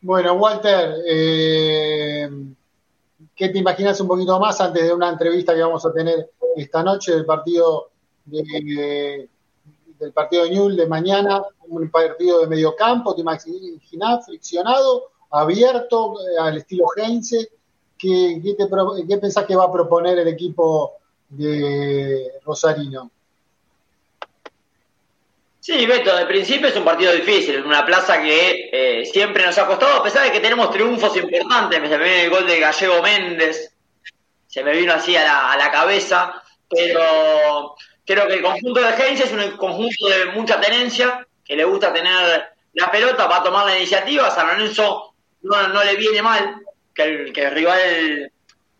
Bueno, Walter, eh, ¿qué te imaginas un poquito más antes de una entrevista que vamos a tener esta noche del partido de, del partido de Newell de mañana, un partido de medio campo, ¿te imaginas friccionado, abierto, eh, al estilo Heinze? ¿Qué, qué, pensás que va a proponer el equipo de Rosarino?
Sí, Beto, de principio es un partido difícil, en una plaza que eh, siempre nos ha costado, a pesar de que tenemos triunfos importantes, me viene el gol de Gallego Méndez, se me vino así a la, a la cabeza, pero Creo que el conjunto de Heinz es un conjunto de mucha tenencia, que le gusta tener la pelota, va a tomar la iniciativa. San Lorenzo no, le viene mal que el, que rival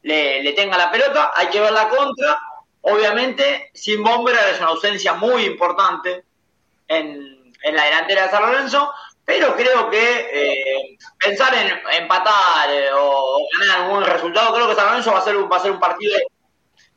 le, tenga la pelota, hay que ver la contra. Obviamente, sin Bomber es una ausencia muy importante en, en la delantera de San Lorenzo, pero creo que eh, pensar en empatar eh, o, ganar algún resultado, creo que San Lorenzo va a ser un, va a ser un partido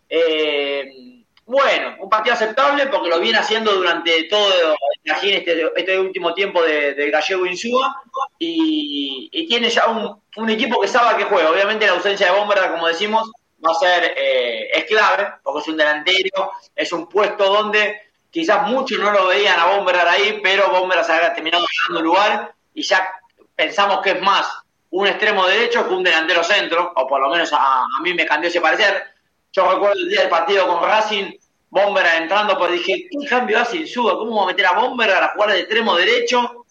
eh, bueno, un partido aceptable porque lo viene haciendo durante todo este, este último tiempo de, Gallego Insúa y, y, tiene ya un, equipo que sabe a qué juega. Obviamente la ausencia de Bomberda, como decimos, va a ser es clave porque es un delantero, es un puesto donde quizás muchos no lo veían a Bomberar ahí, pero Bomberar se ha terminado ganando lugar y ya pensamos que es más un extremo derecho que un delantero centro, o por lo menos a, mí me cambió ese parecer. Yo recuerdo el día del partido con Racing, Bomberar entrando, pues dije, ¿qué cambio hace en Suba? ¿Cómo va a meter a Bomberar a jugar de extremo derecho?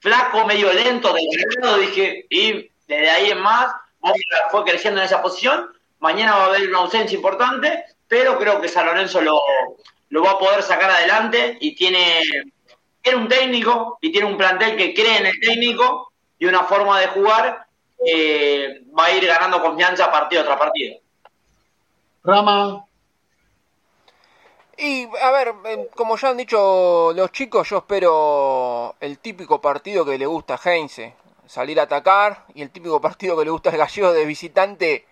Flaco, medio lento, delgado, dije, y desde ahí en más, Bomberar fue creciendo en esa posición. Mañana va a haber una ausencia importante, pero creo que San Lorenzo lo, lo va a poder sacar adelante y tiene, tiene un técnico y tiene un plantel que cree en el técnico y una forma de jugar que va a ir ganando confianza partido tras partido.
Rama.
Y a ver, em, como ya han dicho los chicos, yo espero el típico partido que le gusta a Heinze, salir a atacar, y el típico partido que le gusta al gallego de visitante,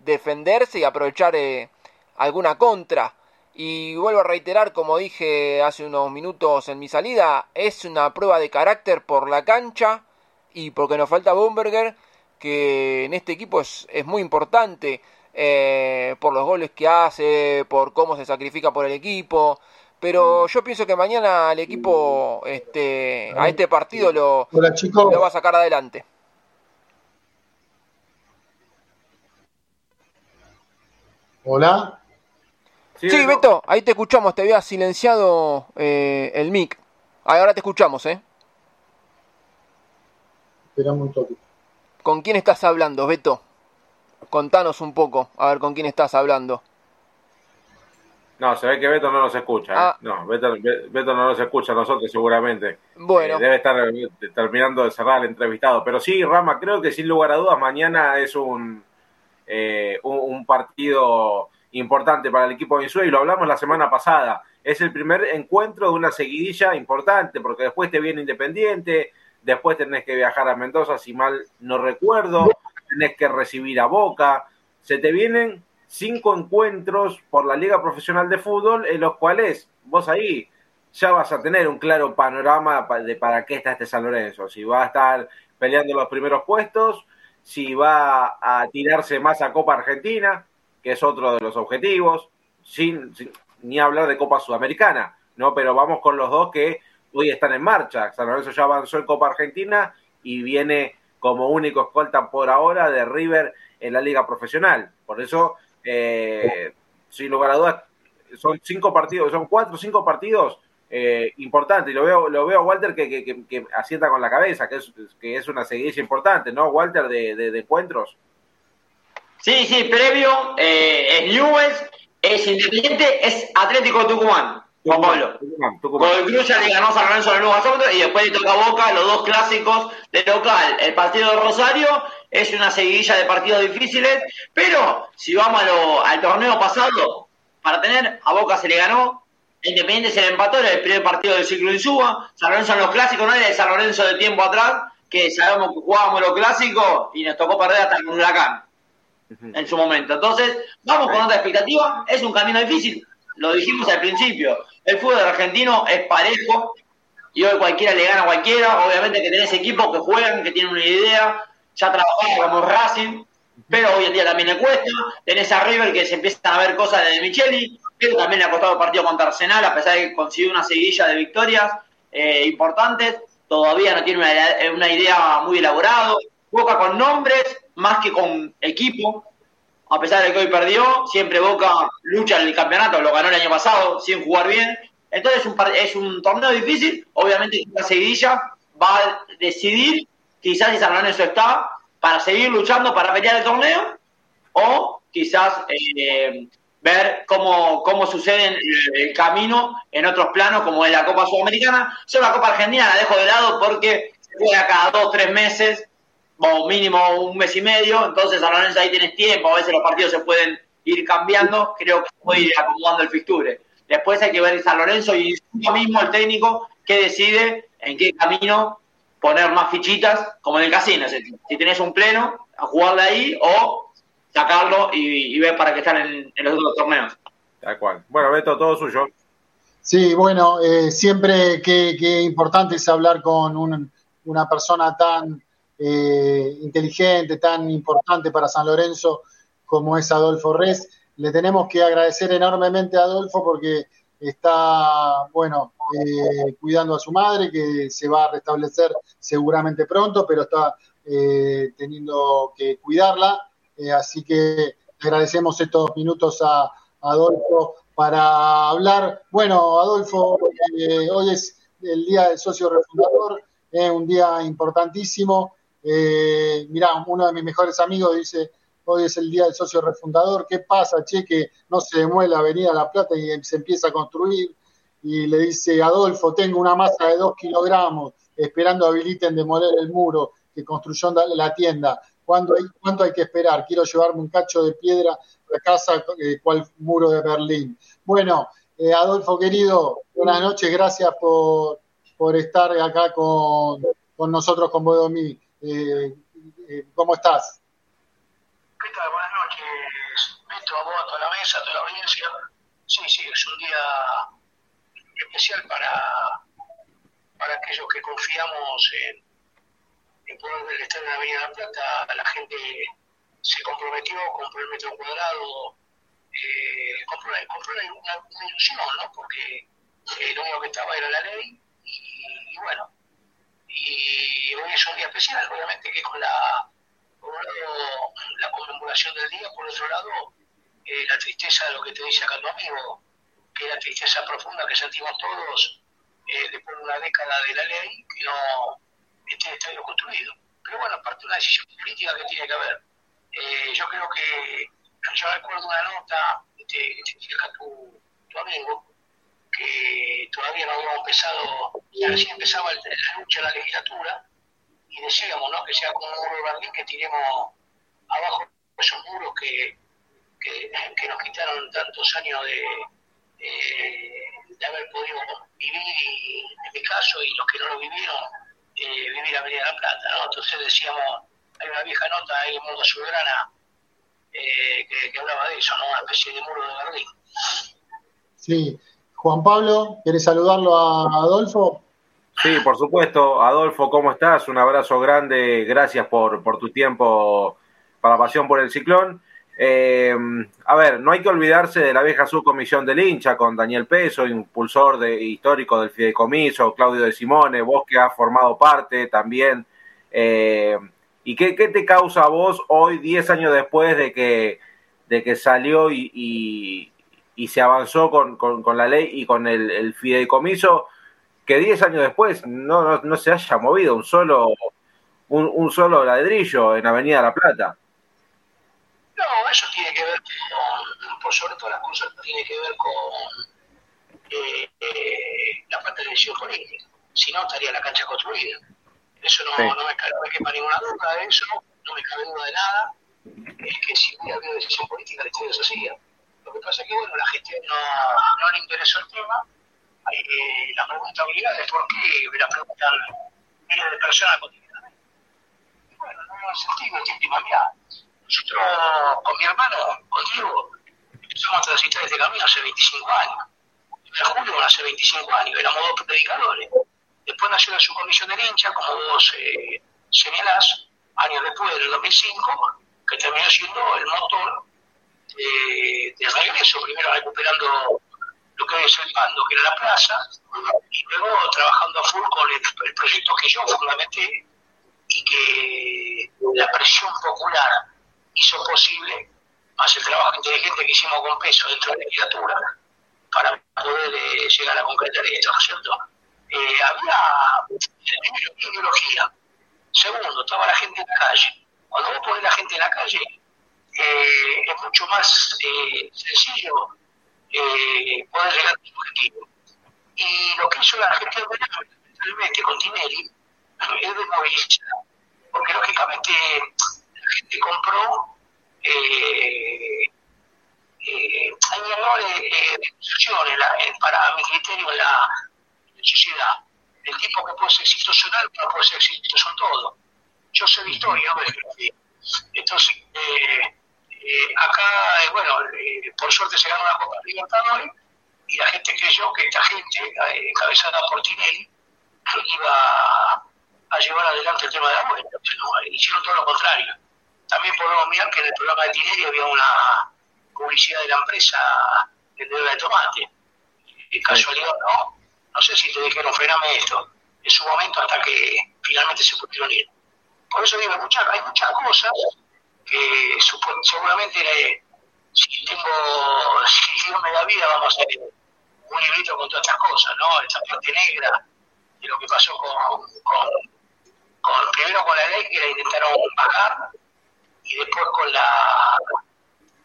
defenderse y aprovechar eh, alguna contra. Y vuelvo a reiterar, como dije hace unos minutos en mi salida, es una prueba de carácter por la cancha y porque nos falta Bomberger, que en este equipo es, es muy importante eh, por los goles que hace, por cómo se sacrifica por el equipo. Pero yo pienso que mañana el equipo este, a este partido lo, lo va a sacar adelante.
Hola.
Sí, Beto, ahí te escuchamos, te había silenciado eh, el mic. Ahora te escuchamos, ¿eh?
Esperamos un toque.
¿Con quién estás hablando, Beto? Contanos un poco, a ver con quién estás hablando.
No, se ve que Beto no nos escucha. ¿eh? Ah. No, Beto, Beto, no nos escucha a nosotros seguramente.
Bueno.
Eh, debe estar terminando de cerrar el entrevistado. Pero sí, Rama, creo que sin lugar a dudas mañana es un, un, un partido importante para el equipo de Insúa y lo hablamos la semana pasada. Es el primer encuentro de una seguidilla importante porque después te viene Independiente, después tenés que viajar a Mendoza, si mal no recuerdo, tenés que recibir a Boca. Se te vienen cinco encuentros por la Liga Profesional de Fútbol en los cuales vos ahí ya vas a tener un claro panorama de para qué está este San Lorenzo. Si va a estar peleando los primeros puestos, si va a tirarse más a Copa Argentina, que es otro de los objetivos, sin, ni hablar de Copa Sudamericana, ¿no? Pero vamos con los dos que hoy están en marcha. San Lorenzo ya avanzó en Copa Argentina y viene como único escolta por ahora de River en la liga profesional. Por eso, eh, sin lugar a dudas, son cinco partidos, son cuatro o cinco partidos eh, importantes. Y lo veo, lo veo Walter que, que, asienta con la cabeza, que es, que es una seguidilla importante, ¿no, Walter, de, de encuentros?
Sí, sí, previo eh, es Newells, es Independiente, es Atlético Tucumán. Juan Pablo. Con el Cruz ya le ganó San Lorenzo en el y después le toca a Boca los dos clásicos de local. El partido de Rosario es una seguidilla de partidos difíciles, pero si vamos al torneo pasado, para tener, a Boca se le ganó, Independiente se le empató, era el primer partido del ciclo de Suba, San Lorenzo en los clásicos, no era el San Lorenzo de tiempo atrás, que sabemos que jugábamos los clásicos y nos tocó perder hasta el Huracán en su momento. Entonces, vamos con otra expectativa. Es un camino difícil, lo dijimos al principio. El fútbol argentino es parejo y hoy cualquiera le gana a cualquiera. Obviamente que tenés equipos que juegan, que tienen una idea, ya trabajamos como Racing, pero hoy en día también le cuesta. Tenés a River que se empiezan a ver cosas de Micheli, pero también le ha costado el partido contra Arsenal, a pesar de que consiguió una seguidilla de victorias eh, importantes. Todavía no tiene una, una idea muy elaborada. Boca con nombres, más que con equipo, a pesar de que hoy perdió, siempre Boca lucha en el campeonato, lo ganó el año pasado, sin jugar bien. Entonces es un, torneo difícil, obviamente la seguidilla va a decidir quizás si San Lorenzo está para seguir luchando para pelear el torneo o quizás eh, ver cómo, cómo sucede el, camino en otros planos como es la Copa Sudamericana. Yo la Copa Argentina la dejo de lado porque se juega cada dos, tres meses o mínimo un mes y medio, entonces a Lorenzo ahí tienes tiempo, a veces los partidos se pueden ir cambiando, creo que puede ir acomodando el fixture. Después hay que ver San Lorenzo y mismo el técnico que decide en qué camino poner más fichitas, como en el casino, si, tenés un pleno, a jugarle ahí o sacarlo y, ver para qué están en, los otros torneos.
Tal cual. Bueno, Beto, todo suyo.
Sí, bueno, eh, siempre que, importante es hablar con una persona tan eh, inteligente, tan importante para San Lorenzo como es Adolfo Res. Le tenemos que agradecer enormemente a Adolfo porque está, bueno, eh, cuidando a su madre, que se va a restablecer seguramente pronto, pero está eh, teniendo que cuidarla. Eh, así que agradecemos estos minutos a, Adolfo para hablar. Bueno, Adolfo, hoy es el día del socio refundador, un día importantísimo. Mirá, uno de mis mejores amigos dice, hoy es el día del socio refundador, ¿qué pasa, che, que no se demuele la Avenida La Plata y se empieza a construir? Y le dice, Adolfo, tengo una masa de dos kilogramos, esperando habiliten demoler el muro que construyó la tienda. ¿Cuánto hay, ¿Cuánto hay que esperar? Quiero llevarme un cacho de piedra a casa, eh, cual muro de Berlín. Bueno, eh, Adolfo querido, buenas noches, gracias por, por estar acá con, con nosotros, con Bodomí. Eh, eh, ¿Cómo estás?
¿Qué tal? Buenas noches, Beto, a vos, a toda la mesa, a toda la audiencia. Sí, sí, es un día especial para, para aquellos que confiamos en, en poder del Estado de la Avenida de la Plata. La gente se comprometió, compró el metro cuadrado, eh, compró, compró una, ilusión, ¿no? Porque eh, lo único que estaba era la ley y, bueno, y hoy es un día especial, obviamente que con la por un lado la conmemoración del día, por otro lado eh, la tristeza de lo que te dice acá tu amigo, que es la tristeza profunda que sentimos todos eh, después de una década de la ley que no esté el estadio construido. Pero bueno, aparte de una decisión política que tiene que haber. Eh, yo creo que yo recuerdo una nota que te acá tu, tu amigo, que todavía no habíamos empezado, recién empezaba la lucha en la legislatura, y decíamos ¿no? que sea como un muro de Berlín que tiremos abajo esos muros que, que, nos quitaron tantos años de, de haber podido vivir, y, en mi caso, y los que no lo vivieron, eh, vivir Avenida La Plata. ¿no? Entonces decíamos, hay una vieja nota ahí en Mundo Azulgrana eh, que, que, hablaba de eso, ¿no? una especie de muro de Berlín.
Sí. Juan Pablo, ¿quieres saludarlo a Adolfo?
Sí, por supuesto. Adolfo, ¿cómo estás? Un abrazo grande. Gracias por, por tu tiempo para Pasión por el Ciclón. Eh, a ver, no hay que olvidarse de la vieja subcomisión del hincha con Daniel Peso, impulsor de, histórico del fideicomiso, Claudio de Simone, vos que has formado parte también. Eh, ¿Y qué, te causa a vos hoy, 10 años después de que, de que salió y, se avanzó con, con, la ley y con el, el fideicomiso? que 10 años después no, no, se haya movido un solo, un, un, solo ladrillo en Avenida La Plata.
No, eso tiene que ver con, por sobre todas las cosas, tiene que ver con eh, eh, la falta de decisión política. Si no, estaría la cancha construida. Eso no, no, me, no me quepa ninguna duda de eso, no me cabe duda de nada. Es que si hubiera habido decisión política, la historia se hacía. Lo que pasa es que, bueno, la gente no, no le interesó el tema eh, la pregunta obligada es por qué me la preguntan miles de personas cotidianamente. Y bueno, no hemos sentido el tiempo de cambiar. Nosotros, con mi hermano, con Diego, empezamos a transitar este camino hace 25 años. En julio hace 25 años, éramos dos predicadores. Después nació la subcomisión del hincha, como vos eh, señalás, años después, del 2005, que terminó siendo el motor de, de regreso, primero recuperando lo que es el Pando, que era la plaza, y luego trabajando a full con el, proyecto que yo fundamenté y que la presión popular hizo posible, más el trabajo inteligente que hicimos con peso dentro de la legislatura, para poder eh, llegar a concretar esto, ¿no es cierto? Eh, había, primero, ideología. Segundo, estaba la gente en la calle. Cuando vos pones la gente en la calle, eh, es mucho más sencillo eh, poder llegar a su objetivo. Y lo que hizo la gestión realmente con Tinelli es desmovilizar, porque lógicamente la gente compró eh, eh, hay eh, de para mi criterio en la, sociedad. El tipo que puede ser exitoso en algo no puede ser exitoso en todo. Yo sé de historia. Entonces, eh, acá, eh, bueno, eh, por suerte se ganó la Copa Libertadores y la gente creyó que esta gente, eh, encabezada por Tinelli, iba a llevar adelante el tema de la vuelta, pero hicieron todo lo contrario. También podemos mirar que en el programa de Tinelli había una publicidad de la empresa vendedora de tomate. Casualidad no, no sé si te dijeron frename esto en su momento hasta que finalmente se pudieron ir. Por eso digo, hay muchas cosas que supo- seguramente eh, si tengo, si Dios me da vida, vamos a hacer un librito con todas estas cosas, ¿no? Esta parte negra de lo que pasó con, con, primero con la ley que la intentaron bajar y después con la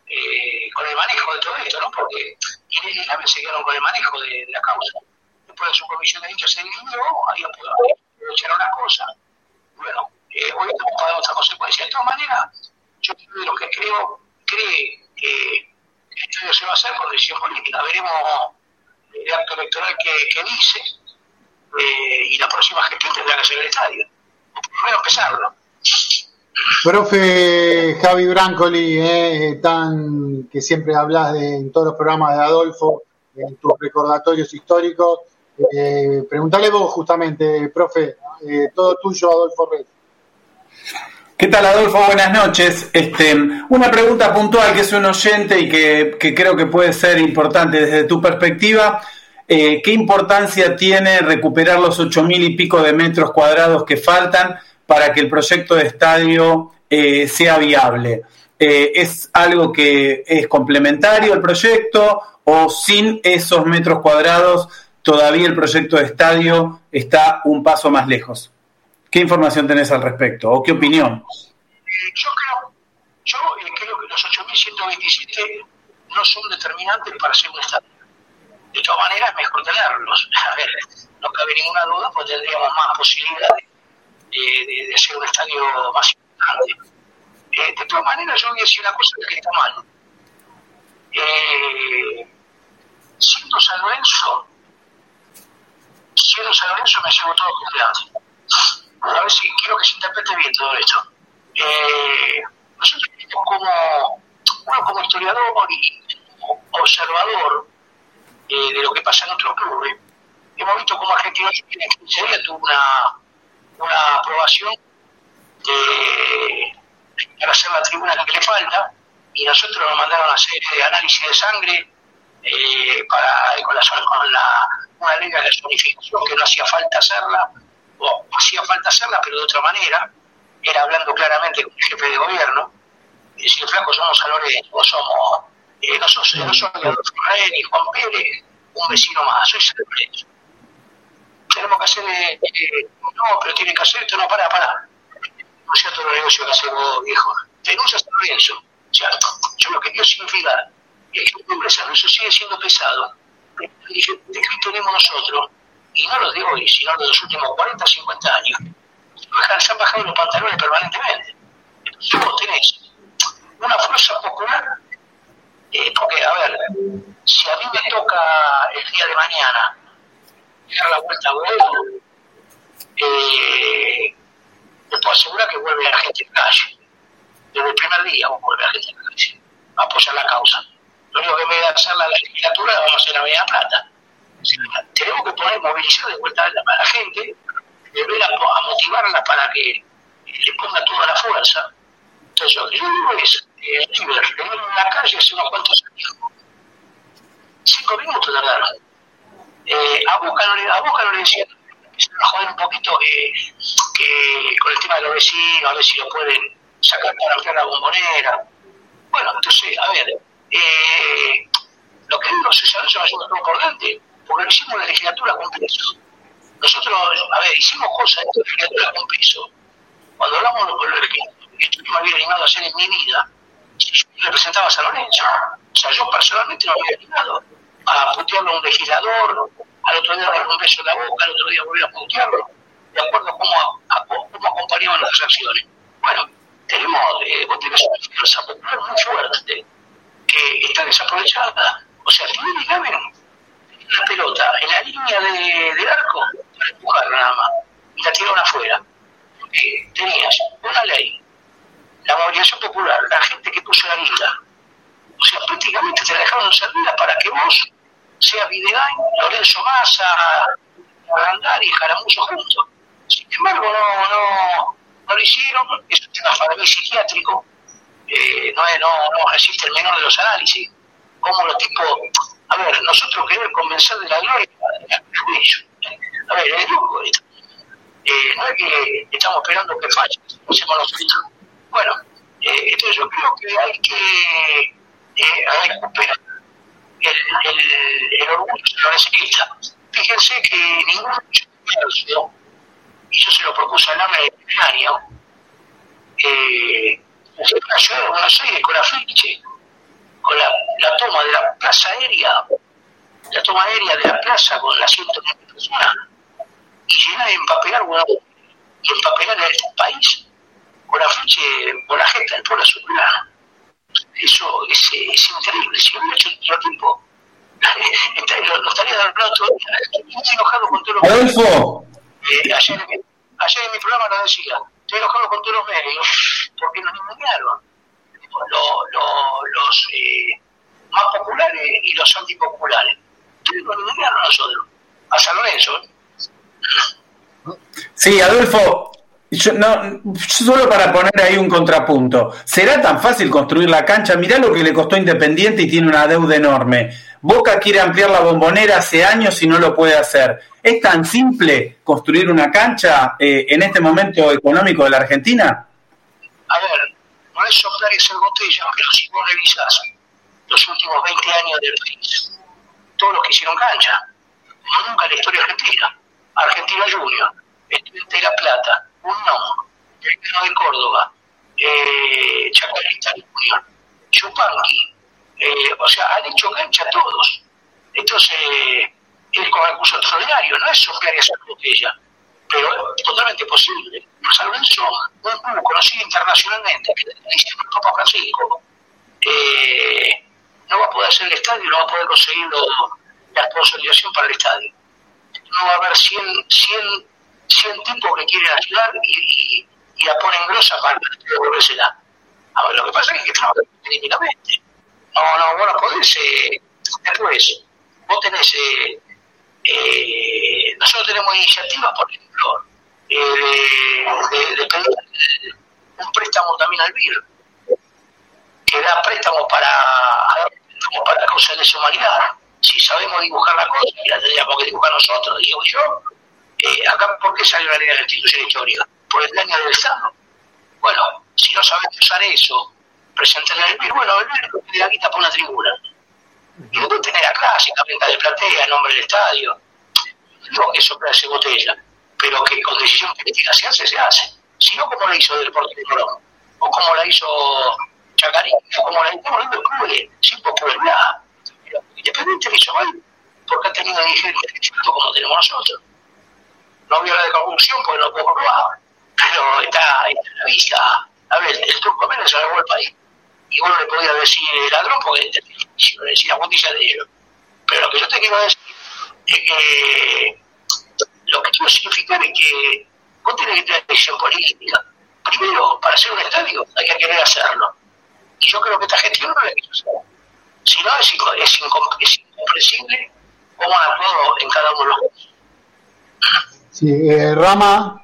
eh, con el manejo de todo esto, ¿no? Porque Inés y se quedaron con el manejo de, la causa. Después de su comisión de dichos se dividió, había podido echar una cosa. Bueno, eh, hoy estamos pagando otra consecuencia. De todas maneras, yo soy de los que creo, cree que el estudio se va a hacer con decisión política. Veremos el acto electoral que, que dice eh, y la próxima gestión tendrá que ser el estadio. Primero empezarlo.
Profe Javi Brancoli, eh, tan que siempre hablas de, en todos los programas de Adolfo, en tus recordatorios históricos, eh, preguntale vos justamente, profe, eh, todo tuyo, Adolfo Red.
¿Qué tal, Adolfo? Buenas noches. Este, una pregunta puntual que es un oyente y que, que creo que puede ser importante desde tu perspectiva. Eh, ¿Qué importancia tiene recuperar los ocho mil y pico de metros cuadrados que faltan para que el proyecto de estadio eh, sea viable? Eh, ¿Es algo que es complementario al proyecto o sin esos metros cuadrados todavía el proyecto de estadio está un paso más lejos? ¿Qué información tenés al respecto o qué opinión?
Eh, yo creo, yo eh, creo que los 8.127 no son determinantes para hacer un estadio. De todas maneras, es mejor tenerlos. A ver, no cabe ninguna duda, pues tendríamos más posibilidades de, de- hacer un estadio más importante. Eh, de todas maneras, yo voy a decir una cosa que está mal. Eh, siendo San Lorenzo, siendo San Lorenzo me llevo todo cumpleaños. A ver si quiero que se interprete bien todo esto. Eh, nosotros como, uno como historiador y observador eh, de lo que pasa en otros clubes, hemos visto cómo Argentina en 15 días tuvo una, una aprobación de, para hacer la tribuna que le falta y nosotros nos mandaron a hacer eh, análisis de sangre eh, para, con, la, con la, una ley de zonificación que no hacía falta hacerla, o hacía falta hacerla, pero de otra manera, era hablando claramente con el jefe de gobierno, y decir, flaco, somos San Lorenzo, somos, eh, no sos, no soy ni Juan Pérez, un vecino más, soy San Lorenzo. Tenemos que hacer, eh, no, pero tiene que hacer esto, no, pará, pará. No sea todo el negocio que haces vos, viejo. Denuncia San Lorenzo. O sea, yo lo que quiero significar es que el nombre de San Lorenzo sigue siendo pesado. ¿De qué tenemos nosotros? Y no lo de hoy, sino de los últimos 40, 50 años. Se han bajado los pantalones permanentemente. Vos tenés una fuerza popular, eh, porque, a ver, si a mí me toca el día de mañana dar la vuelta a Boedo, eh, te puedo asegurar que vuelve la gente en calle. Desde el primer día vos vuelve la gente en calle a apoyar la causa. Lo único que me da hacer la legislatura vamos a Avenida Plata. Tenemos que poner, movilizar de vuelta a la, a gente, volver a, motivarla para que le ponga toda la fuerza. Entonces, lo que yo digo es, eh, en la calle hace unos cuantos años. Cinco minutos tardaron. Eh, a, Boca a Boca no le decían, empezaron a joder un poquito eh, que con el tema de los vecinos, a ver si lo pueden sacar para ampliar la bombonera. Bueno, entonces, a ver, eh, lo que digo es que se va haciendo hicimos la legislatura con peso. Nosotros, a ver, hicimos cosas en la legislatura con peso. Cuando hablamos de lo que yo me había animado a hacer en mi vida, yo representaba a San Lorenzo. O sea, yo personalmente no había animado a putearlo a un legislador, al otro día darle un beso en la boca, al otro día volver a putearlo, de acuerdo a cómo, acompañaban nuestras acciones. Bueno, tenemos, eh, tenés una fuerza popular muy fuerte que está desaprovechada. O sea, no le la pelota en la línea de, del arco para empujar nada más y la tiraron afuera. Eh, tenías una ley, la movilización popular, la gente que puso la guita. O sea, prácticamente te la dejaron servida para que vos sea Videgain, Lorenzo Massa, Randari y Jaramuso juntos. Sin embargo, no, no, no lo hicieron, es un tema para mí psiquiátrico, eh, no, no, no resiste el menor de los análisis. Como los tipos a ver, nosotros queremos convencer de la gloria de ellos. A ver, es loco esto. Eh, no es que estamos esperando que falle, hacemos nosotros. Bueno, eh, entonces yo creo que hay que eh, recuperar el, el, el orgullo necesita. Fíjense que ningún comercio, y yo se lo propuse al AME de año, eh, se la ciudad de Buenos Aires con afiche, con la, la toma de la plaza aérea, la toma aérea de la plaza con las 120 personas, y llenar de empapelar Aires, y empapelar el país con afiche, con la gente del pueblo azulgrano. Eso es, es increíble, si lo hubiera hecho otro tiempo, lo, lo estaría hablando todo el día. Estoy enojado con todos los
Adolfo.
eh, ayer, ayer en mi programa lo decía, estoy enojado con todos los medios, porque nos engañaron. Lo, lo, los eh, más populares y los antipopulares. A nosotros, a San Lorenzo.
Sí, Adolfo, yo, no, solo para poner ahí un contrapunto. ¿Será tan fácil construir la cancha? Mirá lo que le costó Independiente y tiene una deuda enorme. Boca quiere ampliar la bombonera hace años y no lo puede hacer. ¿Es tan simple construir una cancha eh, en este momento económico de la Argentina?
A ver, es soplar botella, pero si vos revisás los últimos 20 años del país, todos los que hicieron cancha, nunca en la historia argentina. Argentina Junior, Estudiante de La Plata, UNOM, Belgrano de Córdoba, eh, Chacarita Junior, Chupanqui, eh, o sea, han hecho cancha todos. Entonces, es con recursos extraordinarios, no es soplar hacer botella, pero totalmente posible. San Lorenzo, un club conocido internacionalmente, que dice el Papa Francisco, eh, no va a poder hacer el estadio, no va a poder conseguir lo- la sponsorización para el estadio. No va a haber 100, 100, 100 tipos que quieren ayudar y, y, y la ponen grosa para devolvérsela. A ver, lo que pasa es que trabajar técnicamente. No, no, vos no podés. Eh, después, vos tenés. Eh, eh, nosotros tenemos iniciativas, por ejemplo, eh, de, pedir un préstamo también al BIR, que da préstamos para, para cosas de humanidad. Si sabemos dibujar la cosa, y la tendríamos que dibujar nosotros, digo yo, eh, acá, ¿por qué salió la ley de la institución histórica? Por el daño del Estado. Bueno, si no sabemos usar eso, presentarle al BIR, bueno, el BIR le da guita por una tribuna. Y después tener la clásica, venta de platea, nombre del estadio. No sopla ese botella, pero que con decisión política se hace, se hace. Si no, como la hizo del Deportivo Colón, o como la hizo Chacarín, o como la hizo el clubes sin popularidad. Independiente lo hizo mal, porque ha tenido dirigentes como tenemos nosotros. No voy a hablar de corrupción porque no puedo probar, pero está, en la vista. A ver, el Turco Méndez se el país. Y vos no le podías decir ladrón porque te le decía la justicia de ellos. Pero lo que yo te quiero decir lo que quiero significar es que vos tenés que tener decisión política. Primero, para hacer un estadio hay que querer hacerlo. Y yo creo que esta gestión no la quiso hacer. Si no, es, inco- es, es incomprensible cómo han actuado en cada uno de los casos.
Sí, eh, Rama,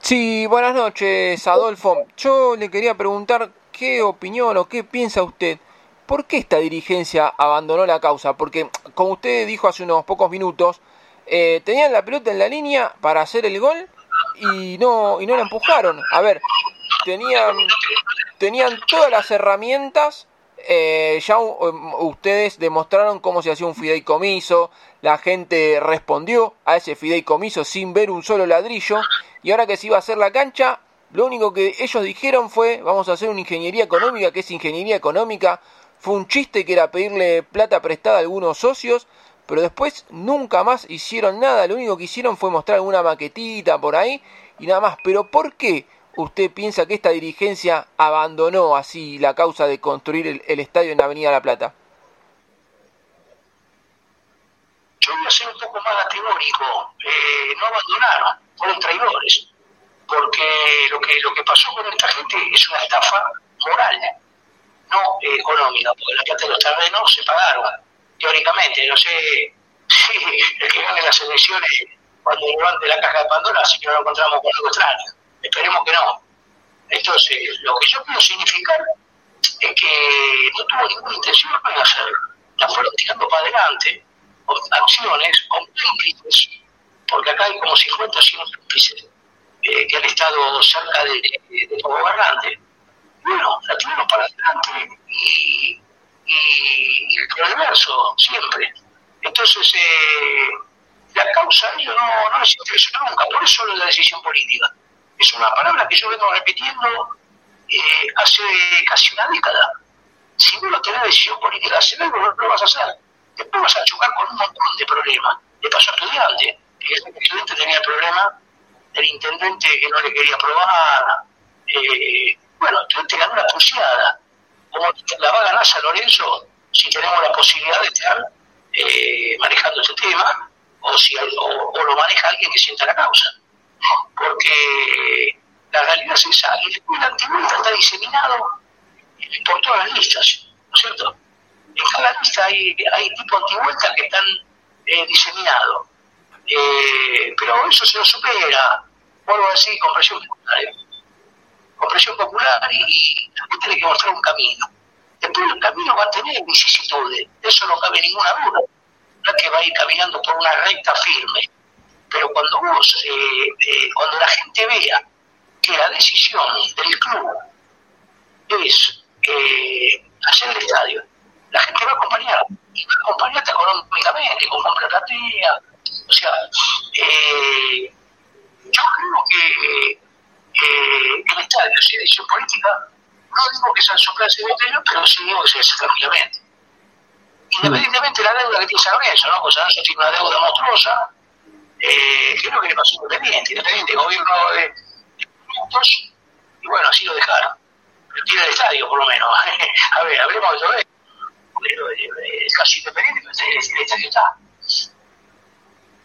Sí, buenas noches, Adolfo. Yo le quería preguntar qué opinión o qué piensa usted. ¿Por qué esta dirigencia abandonó la causa? Porque, como usted dijo hace unos pocos minutos, eh, tenían la pelota en la línea para hacer el gol y no, y no la empujaron. A ver, tenían, tenían todas las herramientas. eh, ya um, ustedes demostraron cómo se hacía un fideicomiso. La gente respondió a ese fideicomiso sin ver un solo ladrillo. Y ahora que se iba a hacer la cancha, lo único que ellos dijeron fue, vamos a hacer una ingeniería económica, que es ingeniería económica. Fue un chiste que era pedirle plata prestada a algunos socios, pero después nunca más hicieron nada. Lo único que hicieron fue mostrar alguna maquetita por ahí y nada más. Pero ¿por qué usted piensa que esta dirigencia abandonó así la causa de construir el, estadio en Avenida La Plata?
Yo voy a ser un poco más categórico. Eh, no abandonaron, fueron traidores. Porque lo que, lo que pasó con esta gente es una estafa moral, no eh, económica, porque la plata de los terrenos se pagaron. Teóricamente, no sé las elecciones, cuando levante la caja de Pandora, si no lo encontramos con algo extraño. Esperemos que no. Entonces, lo que yo quiero significar es que no tuvo ninguna intención de hacerlo. La fueron tirando para adelante, con acciones, con cómplices, porque acá hay como 50 o 100 cómplices eh, que han estado cerca de, de, de los gobernantes. Bueno, la tuvieron para adelante y, y, y el progreso siempre. Entonces, eh, la causa a ellos no, no les interesó nunca, por eso es la decisión política. Es una palabra que yo vengo repitiendo eh, hace casi una década. Si no lo tenés decisión política, hacer algo no lo vas a hacer. Después vas a chocar con un montón de problemas. Le pasó a estudiante, que el estudiante tenía el problema del intendente que no le quería aprobar. Eh, bueno, estudiante ganó la pulseada. Como la va a ganar San Lorenzo si tenemos la posibilidad de estar eh, manejando este tema o, si, o, lo maneja alguien que sienta la causa porque la realidad es esa. Y después la antivuelta está diseminado por todas las listas, ¿no es cierto? En cada lista hay, hay tipo antivuelta que están eh, diseminados. Eh, pero eso se lo supera, vuelvo a decir, con presión popular. ¿Eh? Con presión popular y, y tiene que mostrar un camino. Después el camino va a tener vicisitudes, de eso no cabe ninguna duda. No es que va a ir caminando por una recta firme pero cuando vos, eh, eh, cuando la gente vea que la decisión del club es eh, hacer el estadio, la gente va a acompañar, y va a acompañarte económicamente, con compra platea, o sea, eh, yo creo que eh, el estadio, es decisión política, no digo que San Sopla se botella, pero sí digo que se hace tranquilamente. Independientemente de la deuda que tiene San Lorenzo, ¿no? San Lorenzo tiene una deuda monstruosa, eh, ¿qué es lo que Independiente? Independiente, gobierno de y bueno, así lo dejaron. Pero tiene el estadio, por lo menos. a ver, hablemos todo esto. Pero el caso Independiente, pues, el estadio está.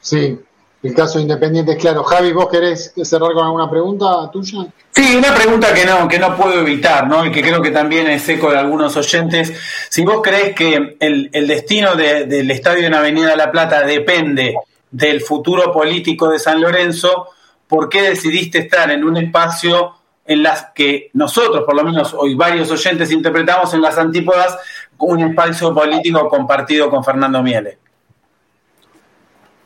Sí, el caso Independiente es claro. Javi, ¿vos querés cerrar con alguna pregunta tuya?
Sí, una pregunta que no, que no puedo evitar, ¿no? Y que creo que también es eco de algunos oyentes. Si vos crees que el, el destino de, del estadio en Avenida de la Plata depende del futuro político de San Lorenzo, ¿por qué decidiste estar en un espacio en las que nosotros, por lo menos hoy varios oyentes, interpretamos en las antípodas un espacio político compartido con Fernando Miele?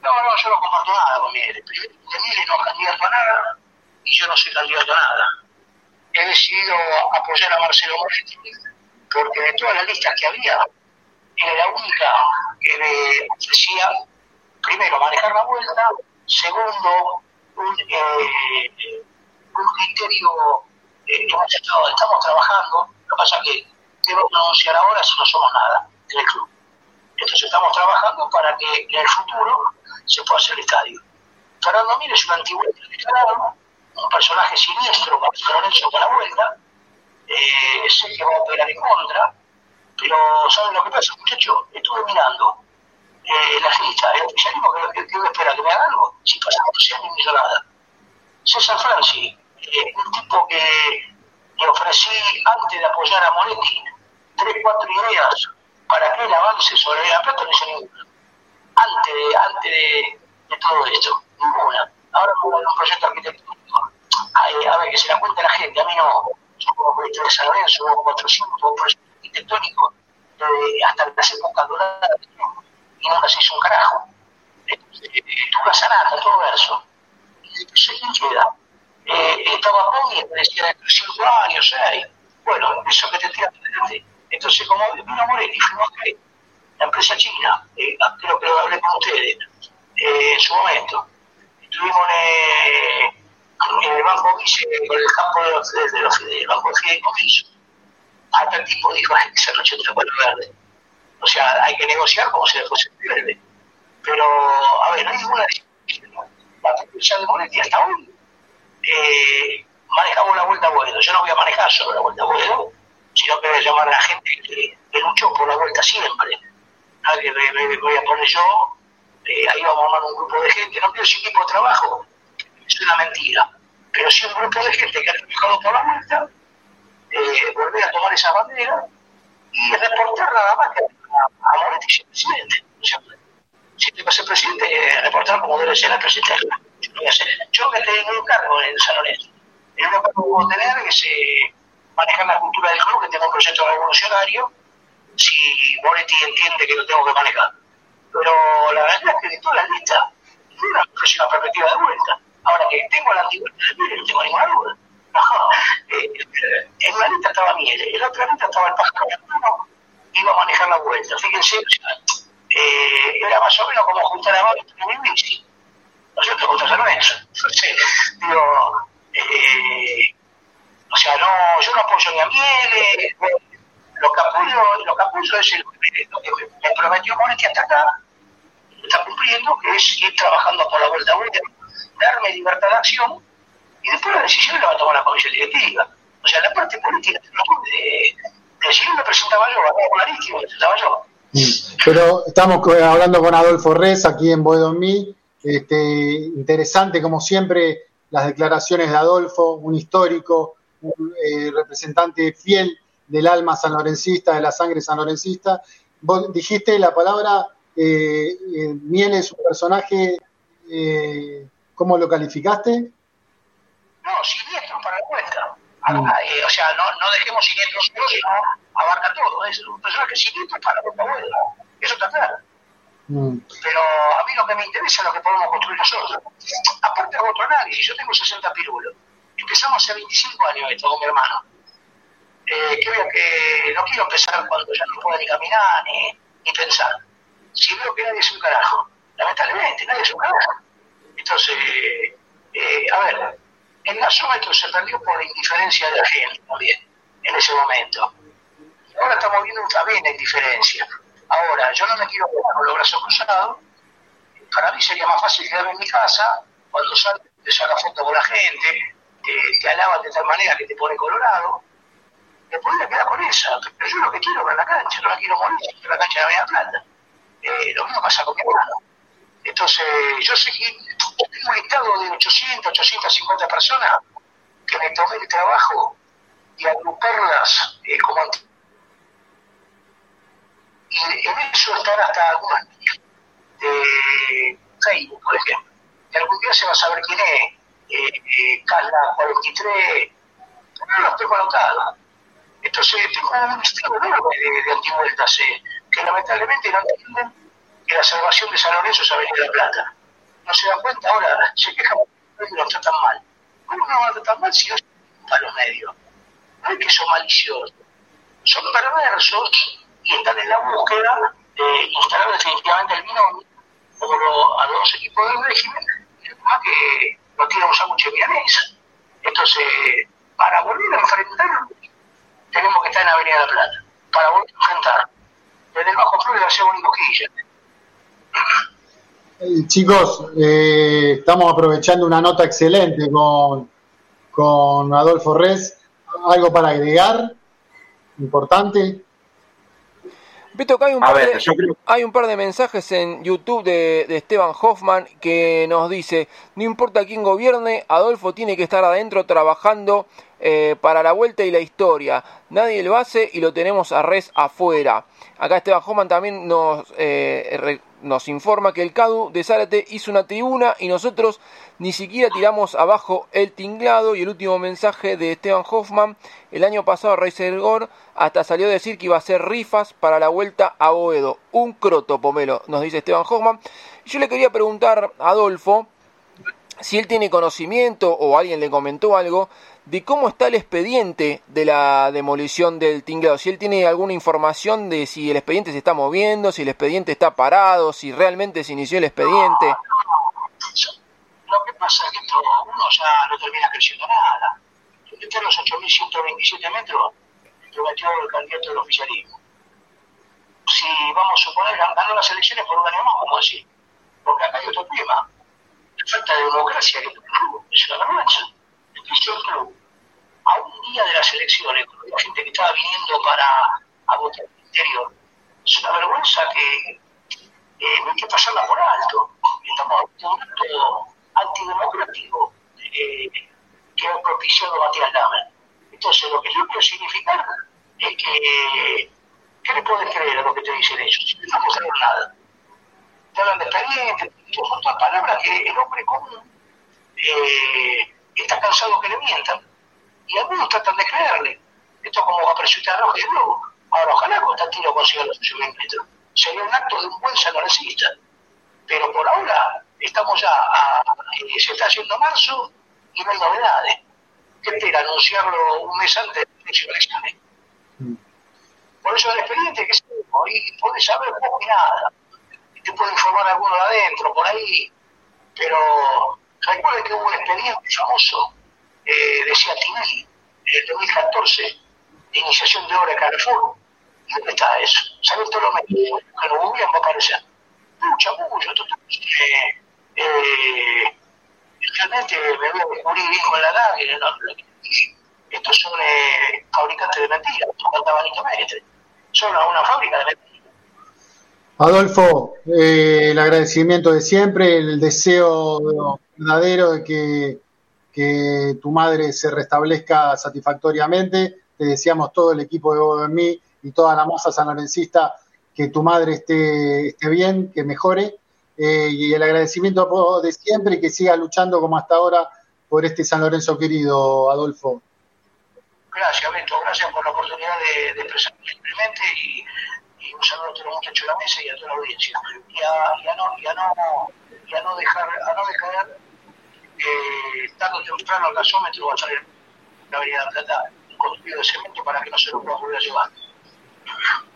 No, no, yo no comparto nada con Miele. Miele no candidato a nada y yo no soy candidato a nada. He decidido apoyar a Marcelo Moretti porque de todas las listas que había, era la única que me ofrecía primero, manejar la vuelta, segundo, un, eh, un criterio eh, hemos estado, estamos trabajando, lo que pasa es que debo pronunciar ahora si no somos nada en el club. Entonces estamos trabajando para que en el futuro se hacer el estadio. Fernando Mir es un antiguo declarado, un personaje siniestro para San Lorenzo para la vuelta, eh, sé que va a operar en contra, pero ¿saben lo que pasa, muchachos? Estuve mirando eh, la lista, el oficialismo que, que, que espera que me haga algo, si pasamos 12 años no hizo nada. César Franci, eh, un tipo que le ofrecí antes de apoyar a Moretti tres, cuatro ideas para que él avance sobre la plata, no hizo ninguna. Antes de, antes de, todo esto, ninguna. Ahora como un proyecto arquitectónico, a, ver, que se la cuenta la gente, a mí no, yo como proyecto de San Lorenzo, hubo 400 proyectos arquitectónicos eh, hasta las épocas doradas y nunca se hizo un carajo. Tuve sanata, todo verso. Y después, ¿quién queda? Eh, estaba Poggi, decía de 5 años, 6. Bueno, eso que te tira adelante. Entonces, como vino Moretti, fuimos a la empresa china, eh, creo que lo hablé con ustedes eh, en su momento. Estuvimos en, el Banco Vice, con el campo de los, de los, del Banco de. Hasta el tipo dijo, hay que ser 84 verde. O sea, hay que negociar como si fuese verde. Pero, a ver, no hay ninguna La propuesta de Moretti hasta hoy eh, manejamos la vuelta a. Yo no voy a manejar solo la vuelta a sino que voy a llamar a la gente que, que luchó por la vuelta siempre. Nadie voy a poner yo, eh, ahí vamos a armar un grupo de gente, no quiero decir equipo de trabajo, es una mentira, pero sí un grupo de gente que ha trabajado por la vuelta, eh, volver a tomar esa bandera y reportar nada más que a, a Moretti ser presidente. O sea, si te va a ser presidente, eh, reportar cómo debe ser el presidente Yo lo voy a que tengo un cargo en San Lorenzo. El único cargo que puedo tener es eh, manejar la cultura del club, que tengo un proyecto revolucionario, si Moretti entiende que lo tengo que manejar. Pero la verdad es que de todas las listas, una una perspectiva de vuelta. Ahora que tengo la antigüedad no tengo ninguna duda. Eh, en una lista estaba Miele, en la otra lista estaba el pájaro iba a manejar la vuelta. Fíjense, eh, era más o menos como juntar a Mario el bici. ¿No es cierto? Contra San Lorenzo. digo, eh, o sea, no, yo no apoyo ni a Miele, lo que apoyo, lo que apoyo es el, lo que me prometió Moretti hasta acá, está cumpliendo, que es ir trabajando por la vuelta vuelta, darme libertad de acción, y después la decisión la va a tomar la comisión directiva. O sea, la parte política si no me presentaba yo, la me presentaba yo. Mm.
Pero estamos hablando con Adolfo Res aquí en Boedomí. Este, interesante, como siempre, las declaraciones de Adolfo, un histórico, un eh, representante fiel del alma sanlorencista, de la sangre sanlorencista. Vos dijiste la palabra, eh, eh, Miel es un personaje, eh, ¿cómo lo calificaste?
No, siniestro para la cuenta. Mm. Eh, o sea, no, no dejemos siniestros solo, sino abarca todo. Es un personaje siniestro para la vuelta. Eso está claro. Mm. Pero a mí lo que me interesa es lo que podemos construir nosotros. Aparte hago otro análisis. Yo tengo 60 pirulos. Empezamos hace 25 años esto con mi hermano. Eh, creo que no quiero empezar cuando ya no puedo ni caminar ni, ni pensar. Si veo que nadie es un carajo, lamentablemente nadie es un carajo. Entonces, eh, a ver, el gasómetro se perdió por la indiferencia de la gente también, en ese momento. Ahora estamos viendo también la indiferencia. Ahora, yo no me quiero quedar con los brazos cruzados. Para mí sería más fácil quedarme en mi casa, cuando salgo te saca foto con la gente, te, te alaban de tal manera que te pone colorado. Me podría quedar con esa, pero yo lo que quiero es la cancha, no la quiero morir, la cancha de la Media Plata. Eh, lo mismo pasa con mi hermano. Entonces, yo seguí, tengo un listado de 800, 850 personas que me tomé el trabajo de agruparlas eh, como y en eso están hasta algunas de Facebook, por ejemplo. Y algún día se va a saber quién es, eh, eh, Carla 43, no los tengo anotados. Entonces, tengo un listado enorme de, de que lamentablemente no entienden que la salvación de San Lorenzo es Avenida la Plata. No se dan cuenta ahora, se quejan porque los tratan mal. ¿Cómo no van a mal si no se para los medios? No es que son maliciosos, son perversos y están en la búsqueda de instalar definitivamente el binomio como a los equipos del régimen, más que no tiene un sándwich milanesa. Entonces, para volver a enfrentar, tenemos que estar en Avenida de la Plata. Para volver a enfrentar, desde el bajo flor de la segunda Cojilla,
chicos, eh, estamos aprovechando una nota excelente con, con Adolfo Res. ¿Algo para agregar? ¿Importante?
Vito, hay un, par de, hay un par de mensajes en YouTube de, de, Esteban Hoffman que nos dice, no importa quién gobierne, Adolfo tiene que estar adentro trabajando eh, para la vuelta y la historia. Nadie lo hace y lo tenemos a res afuera. Acá Esteban Hoffman también nos, eh, nos informa que el CADU de Zárate hizo una tribuna y nosotros ni siquiera tiramos abajo el tinglado. Y el último mensaje de Esteban Hoffman, el año pasado Rey Gor hasta salió a decir que iba a hacer rifas para la vuelta a Boedo. Un croto, Pomelo, nos dice Esteban Hoffman. Yo le quería preguntar a Adolfo si él tiene conocimiento o alguien le comentó algo de cómo está el expediente de la demolición del tinglado, si él tiene alguna información de si el expediente se está moviendo, si el expediente está parado, si realmente se inició el expediente.
Lo que pasa es que esto uno ya no termina creciendo nada. Entre los 8.127 metros prometió el candidato del oficialismo. Si vamos a suponer, ganó las elecciones por un año más, a decir. Porque acá hay otro tema. La falta de democracia que es una vergüenza club a un día de las elecciones, con la gente que estaba viniendo para a votar el interior, es una vergüenza que eh, no hay que pasarla por alto. Estamos en un acto antidemocrático eh, que ha propiciado Matías Lamer. Entonces, lo que yo quiero significar es que, ¿qué le puedes creer a lo que te dicen ellos? No mostraron nada. Te hablan de experiencia miente, son todas palabras que el hombre común eh, está cansado que le mientan y algunos tratan de creerle. Esto es como apareció a Roja de Globo. Ahora, ojalá Constantino consiga los 8.000 metros. Sería un acto de un buen sanorecista. Pero por ahora estamos ya, a, eh, se está haciendo marzo y no hay novedades. ¿Qué espera? Anunciarlo un mes antes de las elecciones. Por eso el expediente que se y puede saber poco y nada. Te puede informar alguno de adentro, por ahí. Pero recuerde que hubo un expediente famoso, eh, decía Tinelli, en el 2014, de iniciación de obra de Carrefour. ¿Y dónde está eso? ¿Sabes todo lo mismo? Que lo googlean va a aparecer. Mucha, mucho. Eh, eh, realmente me voy a descubrir con la edad. Que no, estos son eh, fabricantes de mentiras, son cantabanitamente. Son una fábrica de mentiras.
Adolfo, eh, el agradecimiento de siempre, el deseo verdadero de que, tu madre se restablezca satisfactoriamente. Te deseamos todo el equipo de OMI y toda la masa sanlorencista que tu madre esté, esté bien, que mejore. Eh, y el agradecimiento de siempre y que siga luchando como hasta ahora por este San Lorenzo querido, Adolfo.
Gracias, Beto, gracias por la oportunidad de, de expresarme simplemente y y un saludo a todos los muchachos de la mesa y a toda la audiencia. Y a, y a, no, y a, no, y a no dejar, a no dejar eh, tarde o temprano el gasómetro va a salir la avenida Plata construido de cemento para que no se lo pueda volver a llevar.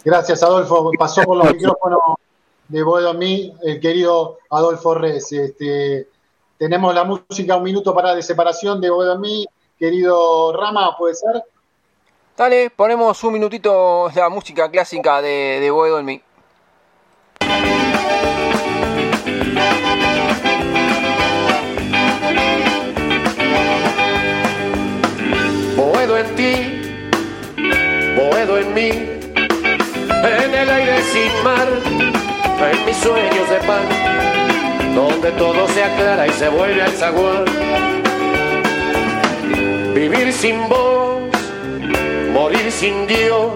Gracias, Adolfo. Pasó por los micrófonos de Boedo el querido Adolfo Res. Este, tenemos la música, un minuto para de separación de Boedo Querido Rama, ¿puede ser?
Dale, ponemos un minutito la música clásica de, Boedo en mí.
Boedo en ti, Boedo en mí, en el aire sin mar, en mis sueños de pan, donde todo se aclara y se vuelve al zaguán. Vivir sin voz morir sin Dios,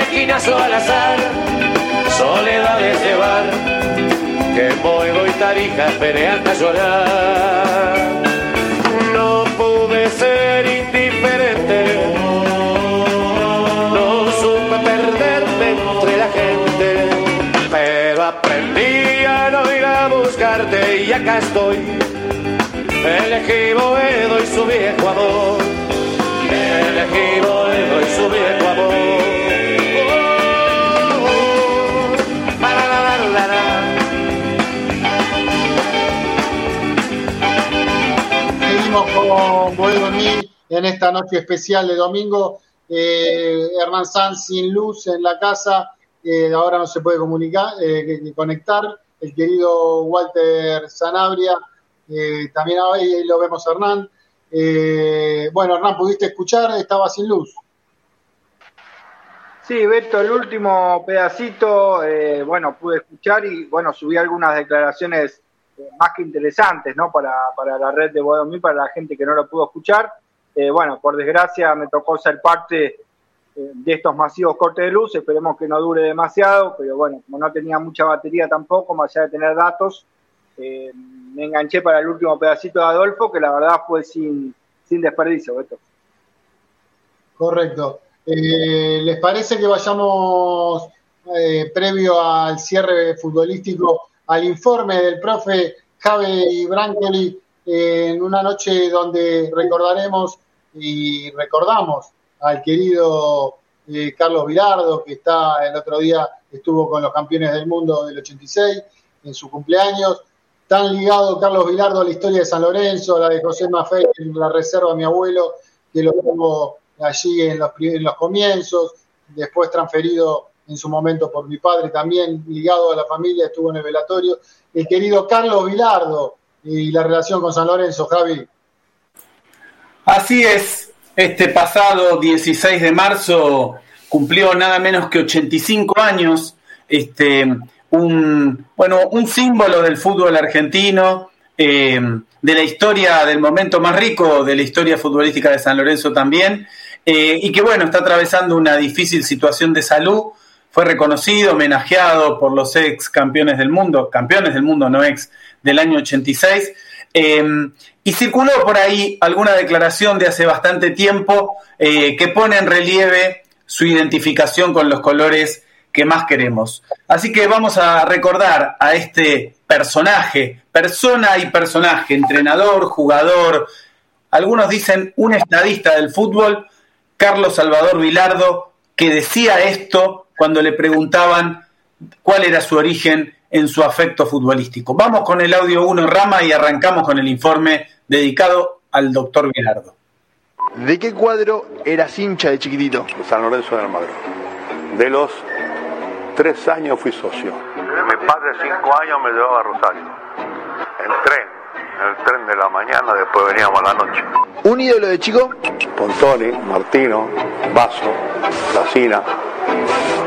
esquinazo al azar, soledad de llevar, que Boedo y Tarija esperé hasta llorar. No pude ser indiferente, no supe perderme entre la gente, pero aprendí a no ir a buscarte y acá estoy. Elegí Boedo y su viejo amor elegí Boedo y su viejo amor.
Con Boedo en esta noche especial de domingo. Eh, Hernán Sanz sin luz en la casa, eh, ahora no se puede comunicar, eh, conectar. El querido Walter Sanabria, eh, también ahí lo vemos Hernán. Eh, bueno, Hernán, ¿pudiste escuchar? Estaba sin luz.
Sí, Beto, el último pedacito, eh, bueno, pude escuchar y, bueno, subí algunas declaraciones eh, más que interesantes, ¿no? Para, para la red de Bodomí, para la gente que no lo pudo escuchar. Eh, bueno, por desgracia me tocó ser parte eh, de estos masivos cortes de luz, esperemos que no dure demasiado, pero bueno, como no tenía mucha batería tampoco, más allá de tener datos, eh, me enganché para el último pedacito de Adolfo, que la verdad fue sin, sin desperdicio, Beto.
Correcto. Eh, ¿Les parece que vayamos eh, previo al cierre futbolístico al informe del profe Javi Brancoli en una noche donde recordaremos y recordamos al querido eh, Carlos Vilardo, que está el otro día estuvo con los campeones del mundo del 86 en su cumpleaños, tan ligado Carlos Vilardo a la historia de San Lorenzo, a la de José Maffei, en la reserva de mi abuelo, que lo tuvo allí en los, en los comienzos, después transferido en su momento por mi padre, también ligado a la familia, estuvo en el velatorio. El querido Carlos Vilardo y la relación con San Lorenzo, Javi.
Así es, este pasado 16 de marzo cumplió nada menos que 85 años, este, un, bueno, un símbolo del fútbol argentino, eh, de la historia, del momento más rico de la historia futbolística de San Lorenzo también, eh, y que bueno, está atravesando una difícil situación de salud, fue reconocido, homenajeado por los ex campeones del mundo, campeones del mundo, no ex, del año 86. Eh, y circuló por ahí alguna declaración de hace bastante tiempo que pone en relieve su identificación con los colores que más queremos. Así que vamos a recordar a este personaje, persona y personaje, entrenador, jugador, algunos dicen un estadista del fútbol, Carlos Salvador Vilardo, que decía esto cuando le preguntaban cuál era su origen en su afecto futbolístico. Vamos con el audio 1 Rama y arrancamos con el informe dedicado al doctor Vilardo.
¿De qué cuadro eras hincha de chiquitito?
San Lorenzo de Almagro. De los tres años fui socio. Mi padre cinco años me llevaba a Rosario. En tren, en el tren de la mañana, después veníamos a la noche.
¿Un ídolo de chico?
Pontoni, Martino, Vaso, Placina.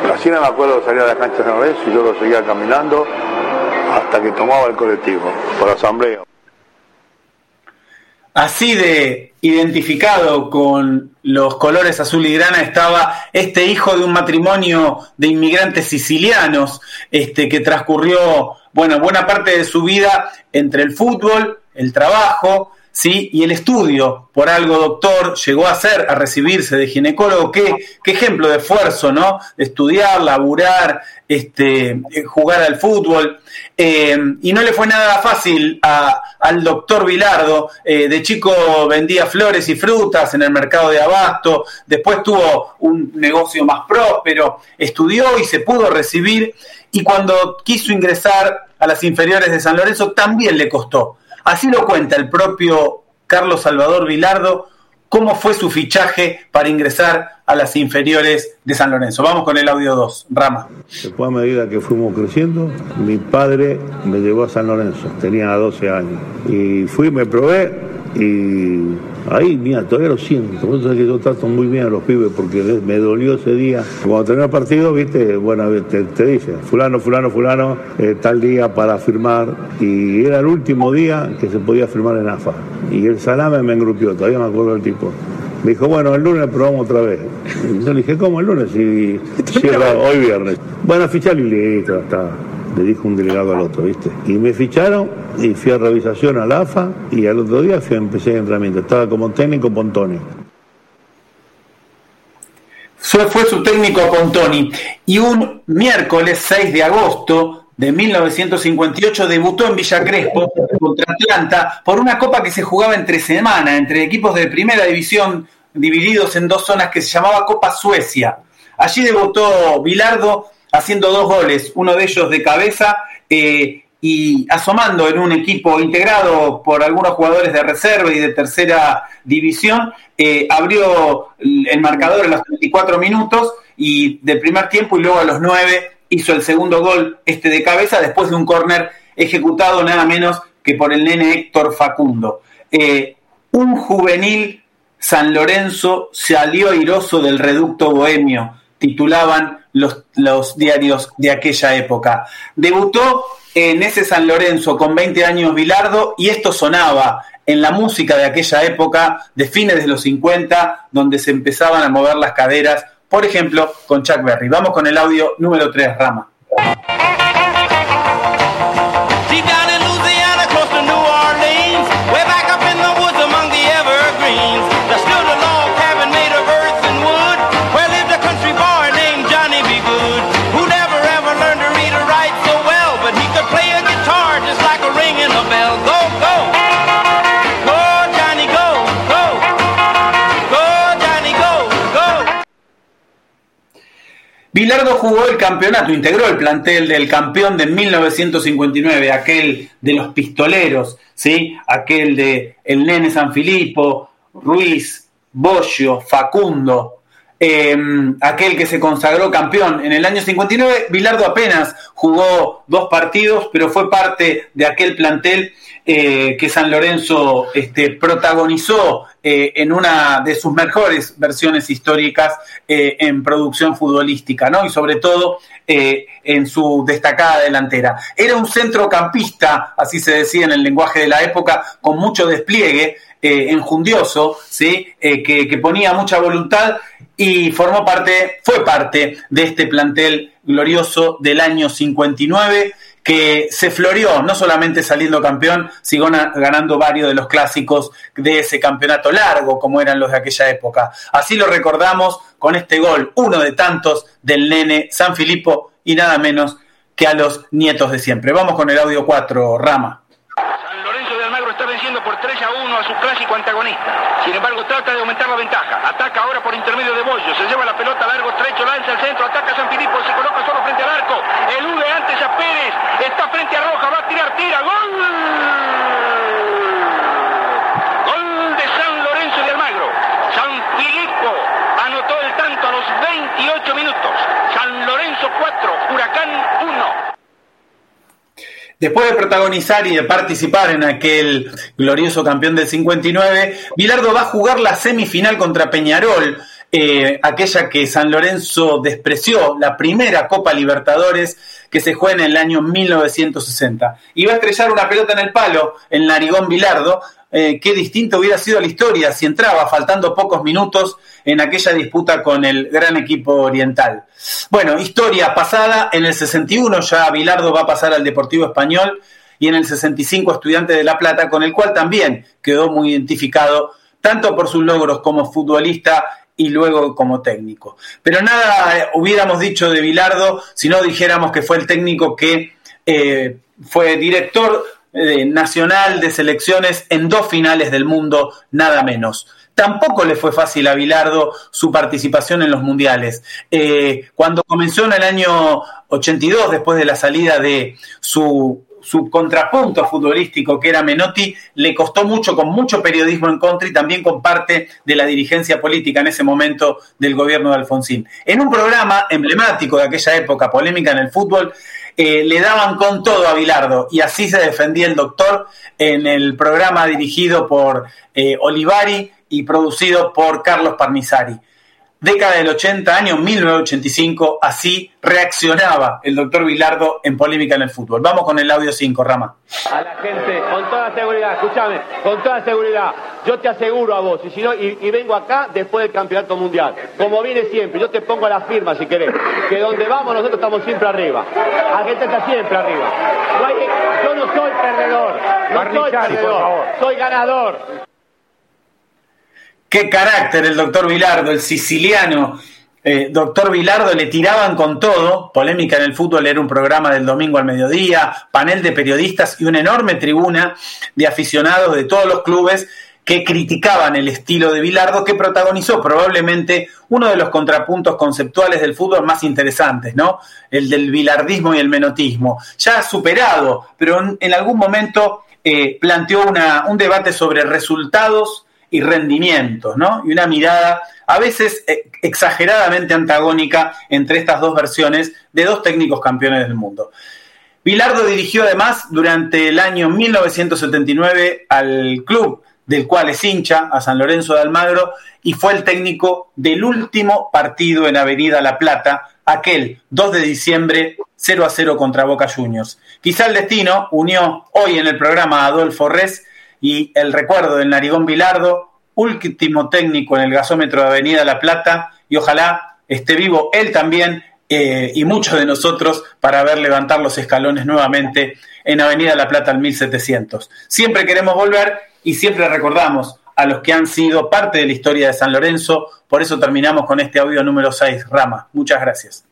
Placina me acuerdo que salía de la cancha de San Lorenzo y yo lo seguía caminando hasta que tomaba el colectivo, por asamblea.
Así de identificado con los colores azul y grana estaba este hijo de un matrimonio de inmigrantes sicilianos, este que transcurrió, bueno, buena parte de su vida entre el fútbol, el trabajo, ¿sí? Y el estudio, por algo doctor, llegó a ser, a recibirse de ginecólogo, qué, qué ejemplo de esfuerzo, ¿no? Estudiar, laburar, este, eh, jugar al fútbol. Eh, y no le fue nada fácil a, al doctor Vilardo. Eh, de chico vendía flores y frutas en el mercado de Abasto, después tuvo un negocio más próspero, estudió y se pudo recibir. Y cuando quiso ingresar a las inferiores de San Lorenzo, también le costó Así lo cuenta el propio Carlos Salvador Vilardo, cómo fue su fichaje para ingresar a las inferiores de San Lorenzo. Vamos con el audio 2, Rama.
Después a medida que fuimos creciendo, mi padre me llevó a San Lorenzo, tenía 12 años. Y fui, me probé y Ahí, mira, todavía lo siento. Que yo trato muy bien a los pibes porque me dolió ese día. Cuando tenía el partido, viste, bueno, te, te dice, fulano, fulano, fulano, eh, tal día para firmar. Y era el último día que se podía firmar en AFA. Y el salame me engrupió, todavía me acuerdo del tipo. Me dijo, bueno, el lunes probamos otra vez. Y yo le dije, ¿cómo el lunes? Y cierra hoy viernes. Bueno, fichar y listo, está le dijo un delegado al otro, ¿viste? Y me ficharon y fui a revisación a la AFA y al otro día fui, empecé el entrenamiento. Estaba como técnico Pontoni.
Fue, fue su técnico Pontoni. Y un miércoles 6 de agosto de 1958 debutó en Villa Crespo contra Atlanta por una copa que se jugaba entre semana, entre equipos de primera división divididos en dos zonas que se llamaba Copa Suecia. Allí debutó Bilardo haciendo dos goles, uno de ellos de cabeza eh, y asomando en un equipo integrado por algunos jugadores de reserva y de tercera división, eh, abrió el marcador en los 34 minutos y del primer tiempo y luego a los 9 hizo el segundo gol este de cabeza después de un córner ejecutado nada menos que por el nene Héctor Facundo. Eh, un juvenil San Lorenzo salió airoso del reducto bohemio, titulaban los, diarios de aquella época. Debutó en ese San Lorenzo con 20 años Bilardo y esto sonaba en la música de aquella época, de fines de los 50, donde se empezaban a mover las caderas, por ejemplo, con Chuck Berry. Vamos con el audio número 3, Rama. Bilardo jugó el campeonato, integró el plantel del campeón de 1959, aquel de los pistoleros, ¿sí? aquel de el nene San Filipo, Ruiz, Bollo, Facundo, em, aquel que se consagró campeón en el año 59. Bilardo apenas jugó dos partidos, pero fue parte de aquel plantel eh, que San Lorenzo este, protagonizó eh, en una de sus mejores versiones históricas eh, en producción futbolística, ¿no? Y sobre todo en su destacada delantera. Era un centrocampista, así se decía en el lenguaje de la época, con mucho despliegue, enjundioso, ¿sí? que ponía mucha voluntad y formó parte, fue parte de este plantel glorioso del año 59 que se floreó, no solamente saliendo campeón, sino ganando varios de los clásicos de ese campeonato largo, como eran los de aquella época. Así lo recordamos con este gol, uno de tantos del nene San Filipo y nada menos que a los nietos de siempre. Vamos con el audio 4, Rama.
San Lorenzo de Almagro está venciendo por 3 a 1 a su clásico antagonista. Sin embargo, trata de aumentar la ventaja. Ataca ahora por intermedio de Bollo. Se lleva la pelota largo, estrecho, lanza al centro, ataca a San Filipo, se coloca solo frente al arco. Elude antes a Pérez. Está frente a Roja, va a tirar, tira. ¡Gol! Gol de San Lorenzo de Almagro. San Filipo anotó el tanto a los 28 minutos. San Lorenzo 4, Huracán 1.
Después de protagonizar y de participar en aquel glorioso campeón del 59, Bilardo va a jugar la semifinal contra Peñarol, eh, aquella que San Lorenzo despreció, la primera Copa Libertadores que se juega en el año 1960. Y va a estrellar una pelota en el palo en Narigón Bilardo, eh, qué distinto hubiera sido la historia si entraba faltando pocos minutos en aquella disputa con el gran equipo oriental. Bueno, historia pasada, en el 61 ya Bilardo va a pasar al Deportivo Español y en el 65 Estudiante de La Plata, con el cual también quedó muy identificado, tanto por sus logros como futbolista y luego como técnico. Pero nada eh, hubiéramos dicho de Bilardo si no dijéramos que fue el técnico que eh, fue director eh, nacional de selecciones en dos finales del mundo, nada menos. Tampoco le fue fácil a Bilardo su participación en los mundiales. Eh, cuando comenzó en el año 82, después de la salida de su, su contrapunto futbolístico, que era Menotti, le costó mucho, con mucho periodismo en contra y también con parte de la dirigencia política en ese momento del gobierno de Alfonsín. En un programa emblemático de aquella época, polémica en el fútbol, eh, le daban con todo a Bilardo y así se defendía el doctor en el programa dirigido por eh, Olivari y producido por Carlos Parnizari década del 80, año 1985, así reaccionaba el doctor Vilardo en polémica en el fútbol. Vamos con el audio 5, Rama.
A la gente, con toda seguridad, escúchame, con toda seguridad, yo te aseguro a vos, y si no, y, vengo acá después del campeonato mundial, como viene siempre, yo te pongo la firma si querés, que donde vamos nosotros estamos siempre arriba. Argentina está siempre arriba. yo no soy perdedor, no soy perdedor, soy ganador.
Qué carácter el doctor Vilardo, el siciliano. Eh, doctor Vilardo le tiraban con todo, polémica en el fútbol era un programa del domingo al mediodía, panel de periodistas y una enorme tribuna de aficionados de todos los clubes que criticaban el estilo de Vilardo, que protagonizó probablemente uno de los contrapuntos conceptuales del fútbol más interesantes, ¿no? El del bilardismo y el menotismo. Ya superado, pero en, algún momento eh, planteó un debate sobre resultados y rendimientos, ¿no? Y una mirada a veces eh, exageradamente antagónica entre estas dos versiones de dos técnicos campeones del mundo. Bilardo dirigió además durante el año 1979 al club del cual es hincha, a San Lorenzo de Almagro, y fue el técnico del último partido en Avenida La Plata, aquel 2 de diciembre 0 a 0 contra Boca Juniors. Quizá el destino unió hoy en el programa a Adolfo Res y el recuerdo del Narigón Bilardo, último técnico en el gasómetro de Avenida La Plata, y ojalá esté vivo él también eh, y muchos de nosotros para ver levantar los escalones nuevamente en Avenida La Plata al 1700. Siempre queremos volver y siempre recordamos a los que han sido parte de la historia de San Lorenzo, por eso terminamos con este audio número 6, Rama. Muchas gracias.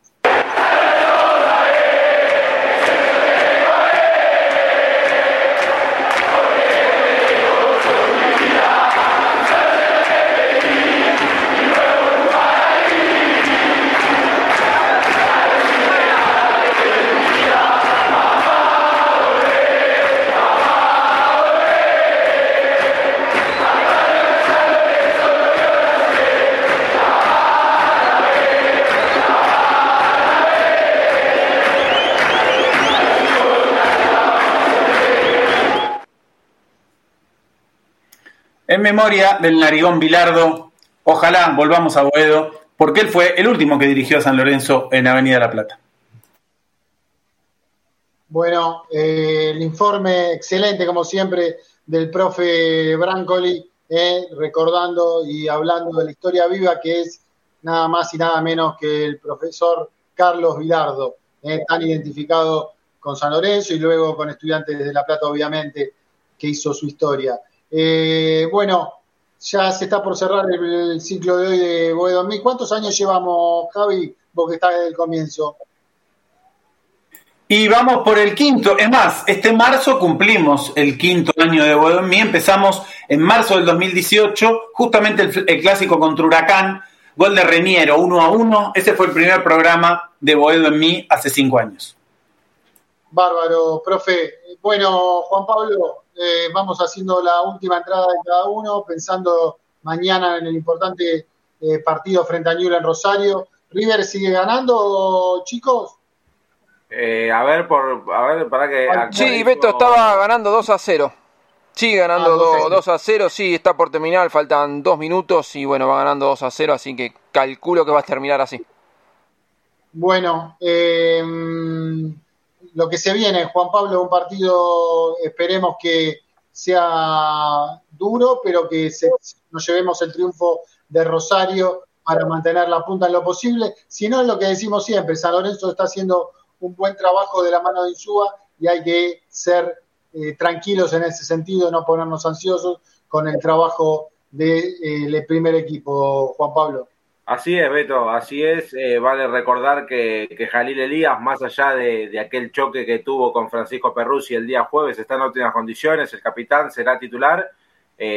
En memoria del narigón Bilardo, ojalá volvamos a Boedo, porque él fue el último que dirigió a San Lorenzo en Avenida La Plata.
Bueno, eh, el informe excelente, como siempre, del profe Brancoli, eh, recordando y hablando de la historia viva que es nada más y nada menos que el profesor Carlos Vilardo, eh, tan identificado con San Lorenzo y luego con estudiantes de La Plata, obviamente, que hizo su historia. Eh, bueno, ya se está por cerrar el, ciclo de hoy de Boedo ¿Cuántos años llevamos, Javi, vos que estás desde el comienzo?
Y vamos por el quinto. Es más, este marzo cumplimos el quinto año de Boedo en mí. Empezamos en marzo del 2018, justamente el, clásico contra Huracán, gol de Reniero, uno a uno. Ese fue el primer programa de Boedo en mí hace cinco años.
Bárbaro, profe. Bueno, Juan Pablo, eh, vamos haciendo la última entrada de cada uno, pensando mañana en el importante eh, partido frente a Ñula en Rosario. ¿River sigue ganando, chicos?
Eh, a ver, por, a ver, para que.
Sí, Beto estaba ganando 2 a 0. Sigue ganando 2, ah, a 0, sí, está por terminar, faltan dos minutos y bueno, va ganando 2 a 0, así que calculo que va a terminar así.
Bueno, eh, lo que se viene, Juan Pablo, un partido, esperemos que sea duro, pero que nos llevemos el triunfo de Rosario para mantener la punta en lo posible. Si no, es lo que decimos siempre, San Lorenzo está haciendo un buen trabajo de la mano de Insúa y hay que ser eh, tranquilos en ese sentido, no ponernos ansiosos con el trabajo del eh, primer equipo, Juan Pablo.
Así es, Beto, así es. Eh, vale recordar que, que, Jalil Elías, más allá de, aquel choque que tuvo con Francisco Perruzzi el día jueves, está en óptimas condiciones. El capitán será titular.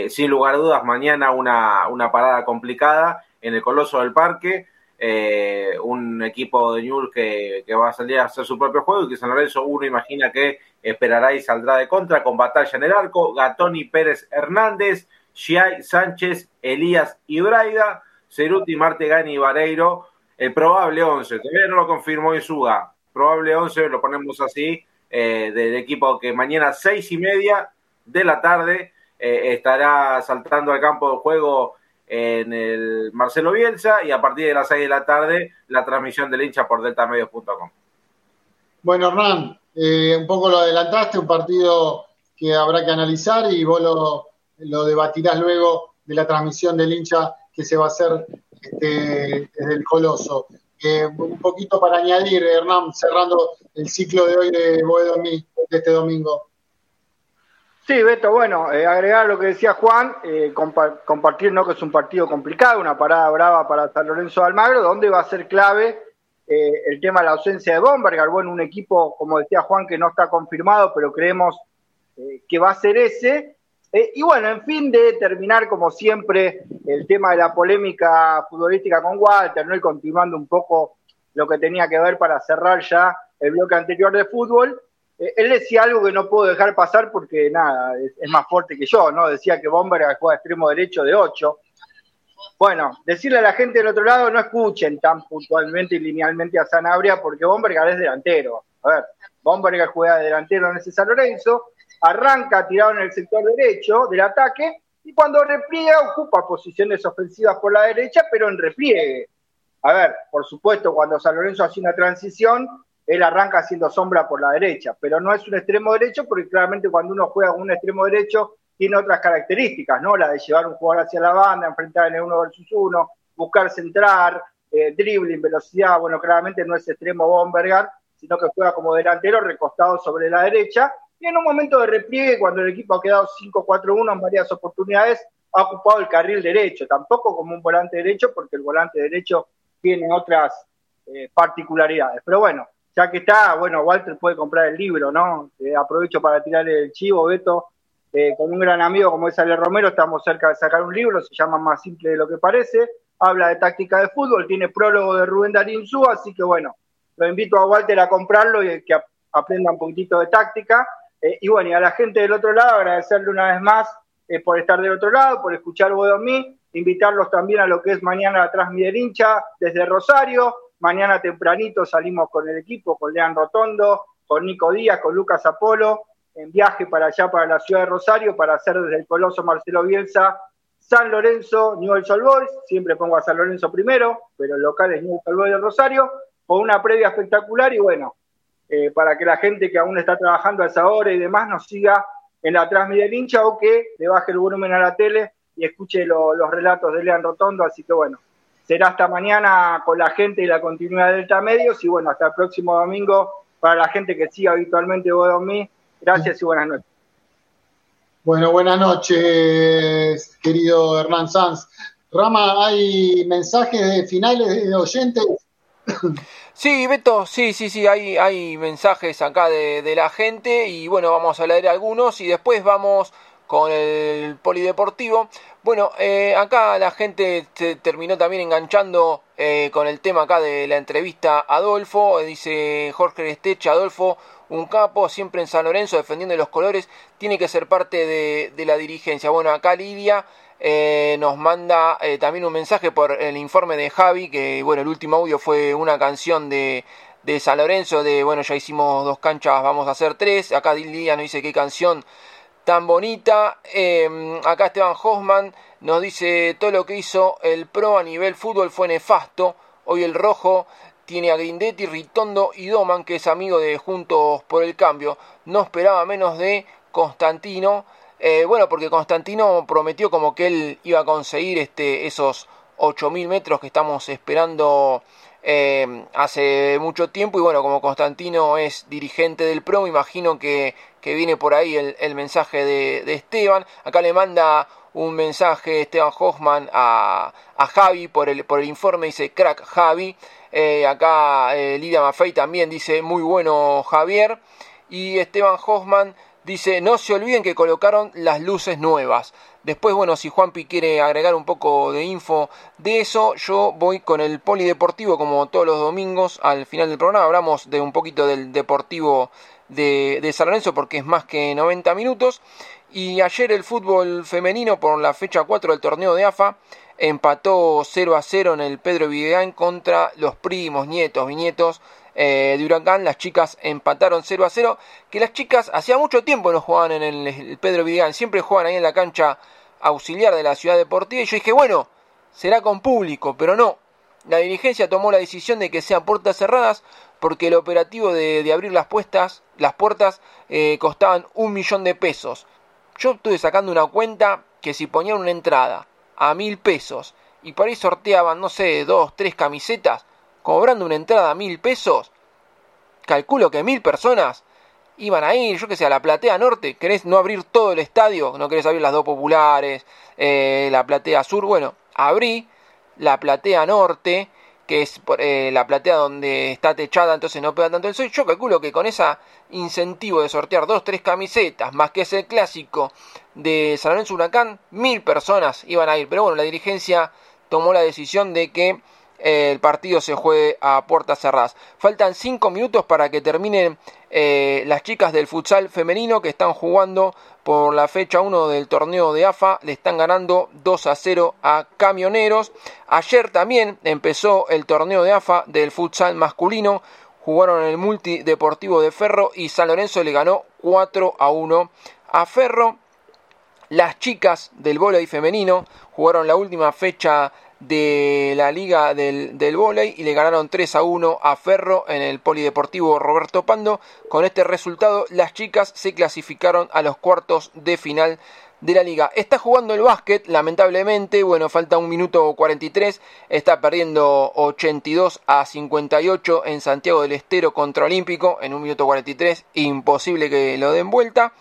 sin lugar a dudas, mañana una, una parada complicada en el Coloso del Parque. Eh, un equipo de Newell que, va a salir a hacer su propio juego y que San Lorenzo uno imagina que esperará y saldrá de contra con batalla en el arco, Gatoni Pérez Hernández, Giai Sánchez, Elías Ibraida, Ceruti Martegani y Vareiro, el probable 11, todavía no lo confirmó Isuga, probable 11, lo ponemos así, eh, del equipo que mañana seis y media de la tarde eh, estará saltando al campo de juego en el Marcelo Bielsa y a partir de las 6 de la tarde la transmisión del hincha por deltamedios.com.
Bueno, Hernán, eh, un poco lo adelantaste, un partido que habrá que analizar y vos lo, debatirás luego de la transmisión del hincha que se va a hacer este, desde el Coloso. Eh, un poquito para añadir, Hernán, cerrando el ciclo de hoy de Boedo de este domingo.
Sí, Beto, bueno, eh, agregar lo que decía Juan, eh, compartir ¿no? que es un partido complicado, una parada brava para San Lorenzo de Almagro, donde va a ser clave el tema de la ausencia de Bomberger, bueno, un equipo, como decía Juan, que no está confirmado, pero creemos que va a ser ese. Y bueno, en fin de terminar, como siempre, el tema de la polémica futbolística con Walter, ¿no? y continuando un poco lo que tenía que ver para cerrar ya el bloque anterior de fútbol. Eh, él decía algo que no puedo dejar pasar porque nada, es, más fuerte que yo, ¿no? Decía que Bomber juega extremo derecho de 8. Bueno, decirle a la gente del otro lado, no escuchen tan puntualmente y linealmente a Sanabria porque Bomberger es delantero. A ver, Bomberger juega de delantero en ese San Lorenzo, arranca tirado en el sector derecho del ataque y cuando repliega ocupa posiciones ofensivas por la derecha, pero en repliegue. A ver, por supuesto, cuando San Lorenzo hace una transición, él arranca haciendo sombra por la derecha, pero no es un extremo derecho porque claramente cuando uno juega con un extremo derecho tiene otras características, ¿no? La de llevar un jugador hacia la banda, enfrentar en el uno versus uno, buscar centrar, eh, dribbling, velocidad, bueno, claramente no es extremo Bombergar, sino que juega como delantero recostado sobre la derecha, en un momento de repliegue, cuando el equipo ha quedado 5-4-1 en varias oportunidades, ha ocupado el carril derecho, tampoco como un volante derecho, porque el volante derecho tiene otras eh, particularidades. Pero bueno, ya que está, bueno, Walter puede comprar el libro, ¿no? Eh, aprovecho para tirar el chivo, Beto, eh, con un gran amigo como es Ale Romero, estamos cerca de sacar un libro, se llama Más Simple de lo que parece, habla de táctica de fútbol, tiene prólogo de Rubén Darín Sú, así que bueno, lo invito a Walter a comprarlo y que aprenda un poquitito de táctica. Eh, y bueno, y a la gente del otro lado, agradecerle una vez más por estar del otro lado, por escuchar Voy mí, invitarlos también a lo que es mañana atrás mi hincha desde Rosario, Mañana tempranito salimos con el equipo, con Lean Rotondo, con Nico Díaz, con Lucas Apolo, en viaje para allá, para la ciudad de Rosario, para hacer desde el Coloso Marcelo Bielsa San Lorenzo, Newell's Old Boys, siempre pongo a San Lorenzo primero, pero el local es Newell's Old Boys de Rosario, con una previa espectacular y bueno, eh, para que la gente que aún está trabajando a esa hora y demás nos siga en la transmisión del hincha o que le baje el volumen a la tele y escuche los relatos de Lean Rotondo, así que bueno, será hasta mañana con la gente y la continuidad de Delta Medios y bueno, hasta el próximo domingo para la gente que sigue habitualmente vos mí. Gracias y buenas noches.
Bueno, buenas noches, querido Hernán Sanz. Rama, ¿hay mensajes finales de oyentes?
Sí, Beto, sí, sí, sí, hay, hay mensajes acá de, de la gente y bueno, vamos a leer algunos y después vamos con el polideportivo. Bueno, eh, acá la gente se terminó también enganchando eh, con el tema acá de la entrevista Adolfo. Dice Jorge Esteche, Adolfo, un capo, siempre en San Lorenzo defendiendo los colores, tiene que ser parte de, de la dirigencia. Bueno, acá Lidia eh, nos manda también un mensaje por el informe de Javi, que bueno, el último audio fue una canción de, San Lorenzo, de bueno, ya hicimos dos canchas, vamos a hacer tres. Acá Lidia nos dice qué canción tan bonita. Em, acá Esteban Hoffman nos dice todo lo que hizo el Pro a nivel fútbol fue nefasto. Hoy el rojo tiene a Grindetti, Ritondo y Doman, que es amigo de Juntos por el Cambio. No esperaba menos de Constantino. Eh, bueno, porque Constantino prometió como que él iba a conseguir este, esos 8.000 metros que estamos esperando eh, hace mucho tiempo. Y bueno, como Constantino es dirigente del PRO, me imagino que, que viene por ahí el, mensaje de, Esteban. Acá le manda un mensaje Esteban Hoffman a, a Javi por el, por el informe, dice crack Javi. Eh, acá Lidia Maffei también dice muy bueno Javier. Y Esteban Hoffman dice no se olviden que colocaron las luces nuevas. Después, bueno, si Juanpi quiere agregar un poco de info de eso, yo voy con el polideportivo como todos los domingos al final del programa. Hablamos de un poquito del deportivo de, de San Lorenzo porque es más que 90 minutos. Y ayer el fútbol femenino por la fecha 4 del torneo de AFA empató 0 a 0 en el Pedro Videgán contra los primos, nietos, viñetos eh, de Huracán. Las chicas empataron 0 a 0. Que las chicas hacía mucho tiempo no jugaban en el, Pedro Videgán, siempre juegan ahí en la cancha auxiliar de la ciudad deportiva. Y yo dije, bueno, será con público, pero no. La dirigencia tomó la decisión de que sean puertas cerradas porque el operativo de, abrir las, puestas, las puertas eh, costaban un millón de pesos. Yo estuve sacando una cuenta que si ponían una entrada a mil pesos y por ahí sorteaban, no sé, dos, tres camisetas, cobrando una entrada a mil pesos, calculo que mil personas iban a ir, yo que sé, a la platea norte, querés no abrir todo el estadio, no querés abrir las dos populares, eh, la platea sur, bueno, abrí la platea norte, que es eh, la platea donde está techada, entonces no pega tanto el sol. Yo calculo que con ese incentivo de sortear dos, tres camisetas, más que ese clásico de San Lorenzo Huracán, mil personas iban a ir. Pero bueno, la dirigencia tomó la decisión de que el partido se juegue a puertas cerradas. Faltan cinco minutos para que terminen eh, las chicas del futsal femenino que están jugando por la fecha 1 del torneo de AFA. Le están ganando 2 a 0 a Camioneros. Ayer también empezó el torneo de AFA del futsal masculino. Jugaron en el multideportivo de Ferro y San Lorenzo le ganó 4 a 1 a Ferro. Las chicas del voleibol femenino jugaron la última fecha de la Liga del, del y le ganaron 3 a 1 a Ferro en el Polideportivo Roberto Pando. Con este resultado, las chicas se clasificaron a los cuartos de final de la liga. Está jugando el básquet, lamentablemente, bueno, falta un minuto 43, está perdiendo 82 a 58 en Santiago del Estero contra Olímpico, en un minuto 43, imposible que lo den vuelta.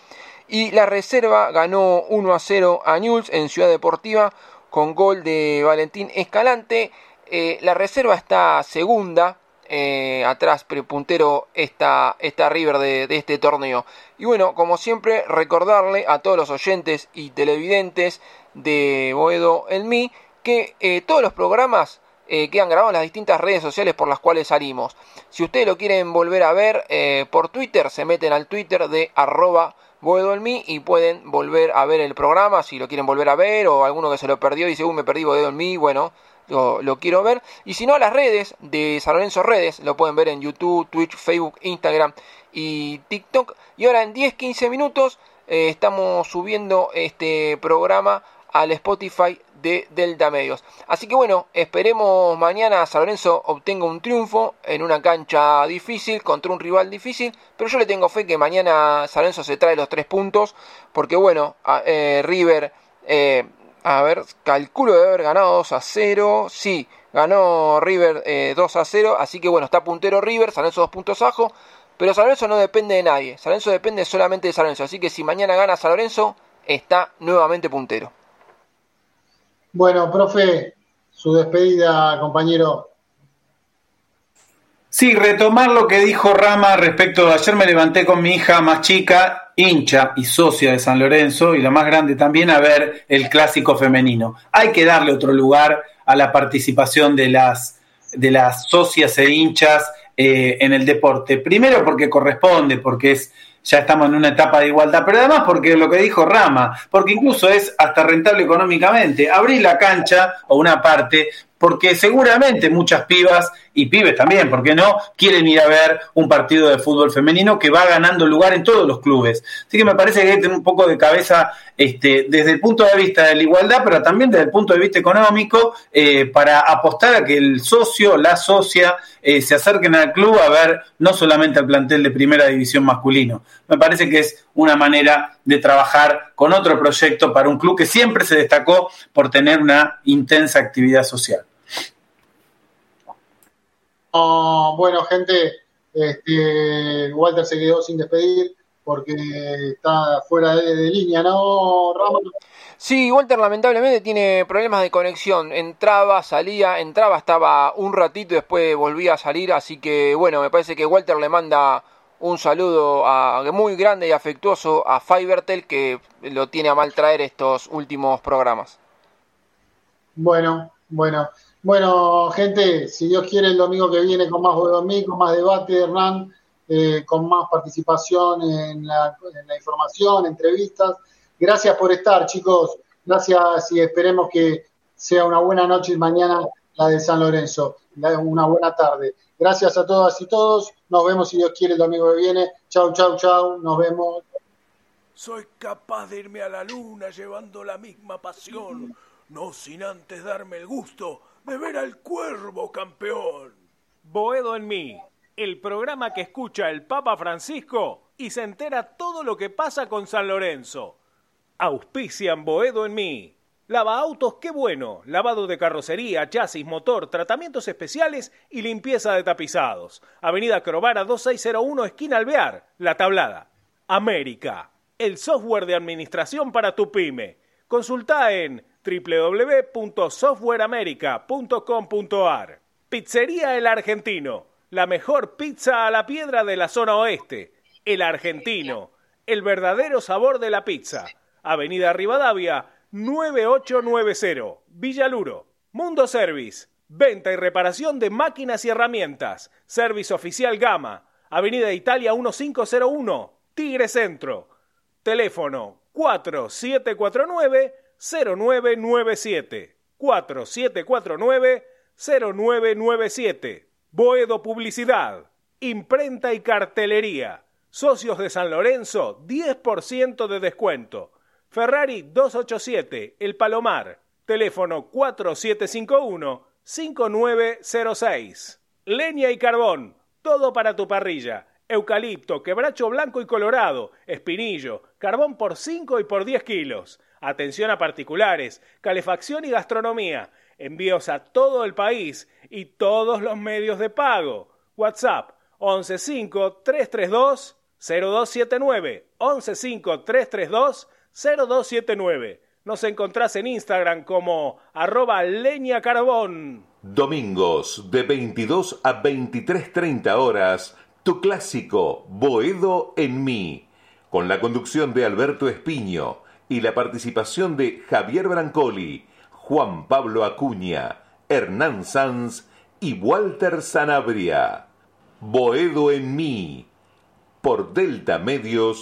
Y la reserva ganó 1 a 0 a Newell's en Ciudad Deportiva, con gol de Valentín Escalante. Eh, la reserva está segunda, eh, atrás, pero puntero está, River de, este torneo. Y bueno, como siempre, recordarle a todos los oyentes y televidentes de Boedo El Mi que eh, todos los programas quedan grabados en las distintas redes sociales por las cuales salimos. Si ustedes lo quieren volver a ver por Twitter, se meten al Twitter de arroba Boedo en mí y pueden volver a ver el programa si lo quieren volver a ver o alguno que se lo perdió y dice, uh, me perdí Boedo en mí, bueno, lo, quiero ver. Y si no, las redes de San Lorenzo Redes lo pueden ver en YouTube, Twitch, Facebook, Instagram y TikTok. Y ahora en 10-15 minutos eh, estamos subiendo este programa al Spotify de Delta Medios. Así que bueno, esperemos mañana San Lorenzo obtenga un triunfo en una cancha difícil contra un rival difícil, pero yo le tengo fe que mañana San Lorenzo se trae los tres puntos, porque bueno, eh, River, eh, a ver, calculo de haber ganado 2 a 0, sí, Ganó River 2 a 0, así que bueno, está puntero River, San Lorenzo dos puntos abajo. Pero San Lorenzo no depende de nadie. San Lorenzo depende solamente de San Lorenzo. Así que si mañana gana San Lorenzo, está nuevamente puntero.
Bueno, profe, su despedida, compañero.
Sí, retomar lo que dijo Rama respecto de ayer me levanté con mi hija más chica, hincha y socia de San Lorenzo, y la más grande también, a ver el clásico femenino. Hay que darle otro lugar a la participación de las, de las socias e hinchas eh, en el deporte. Primero porque corresponde, porque es ya estamos en una etapa de igualdad, pero además porque lo que dijo Rama, porque incluso es hasta rentable económicamente. Abrir la cancha o una parte porque seguramente muchas pibas y pibes también, ¿por qué no? Quieren ir a ver un partido de fútbol femenino que va ganando lugar en todos los clubes. Así que me parece que hay que tener un poco de cabeza este, desde el punto de vista de la igualdad, pero también desde el punto de vista económico, eh, para apostar a que el socio, la socia, eh, se acerquen al club a ver no solamente al plantel de primera división masculino. Me parece que es una manera de trabajar con otro proyecto para un club que siempre se destacó por tener una intensa actividad social
bueno, gente, este, Walter se quedó sin despedir porque está fuera de, línea, ¿no, Ramos?
Sí, Walter lamentablemente tiene problemas de conexión. Entraba, salía, entraba, estaba un ratito y después volvía a salir. Así que bueno, me parece que Walter le manda un saludo a, muy grande y afectuoso a Fivertel que lo tiene a mal traer estos últimos programas.
Bueno, bueno. Bueno, gente, si Dios quiere, el domingo que viene con más más debate, Hernán, eh, con más participación en la, información, entrevistas. Gracias por estar, chicos. Gracias y esperemos que sea una buena noche y mañana la de San Lorenzo. Una buena tarde. Gracias a todas y todos. Nos vemos si Dios quiere el domingo que viene. Chau, chau, chau. Nos vemos.
Soy capaz de irme a la luna llevando la misma pasión, no sin antes darme el gusto de ver al cuervo campeón. Boedo en mí, el programa que escucha el Papa Francisco y se entera todo lo que pasa con San Lorenzo. Auspician Boedo en mí. Lava autos, qué bueno. Lavado de carrocería, chasis, motor, tratamientos especiales y limpieza de tapizados. Avenida Crovara 2601, esquina Alvear, La Tablada. América, el software de administración para tu pyme. Consulta en www.softwareamerica.com.ar. Pizzería El Argentino, la mejor pizza a la piedra de la zona oeste. El Argentino, el verdadero sabor de la pizza. Avenida Rivadavia, 9890, Villaluro. Mundo Service, venta y reparación de máquinas y herramientas. Service Oficial Gama, Avenida Italia 1501, Tigre Centro. Teléfono 4749 0997 4749 0997 Boedo Publicidad Imprenta y Cartelería. Socios de San Lorenzo 10% de descuento. Ferrari 287 El Palomar. Teléfono 4751 5906 Leña y carbón todo para tu parrilla. Eucalipto, quebracho blanco y colorado, espinillo, carbón por 5 y por 10 kilos. Atención a particulares, calefacción y gastronomía. Envíos a todo el país y todos los medios de pago. WhatsApp 115-332-0279. 115-332-0279. Nos encontrás en Instagram como arroba leña carbón.
Domingos de 22 a 23.30 horas, tu clásico Boedo en mí, con la conducción de Alberto Espiño y la participación de Javier Brancoli, Juan Pablo Acuña, Hernán Sanz y Walter Sanabria. Boedo en mí, por deltamedios.com.ar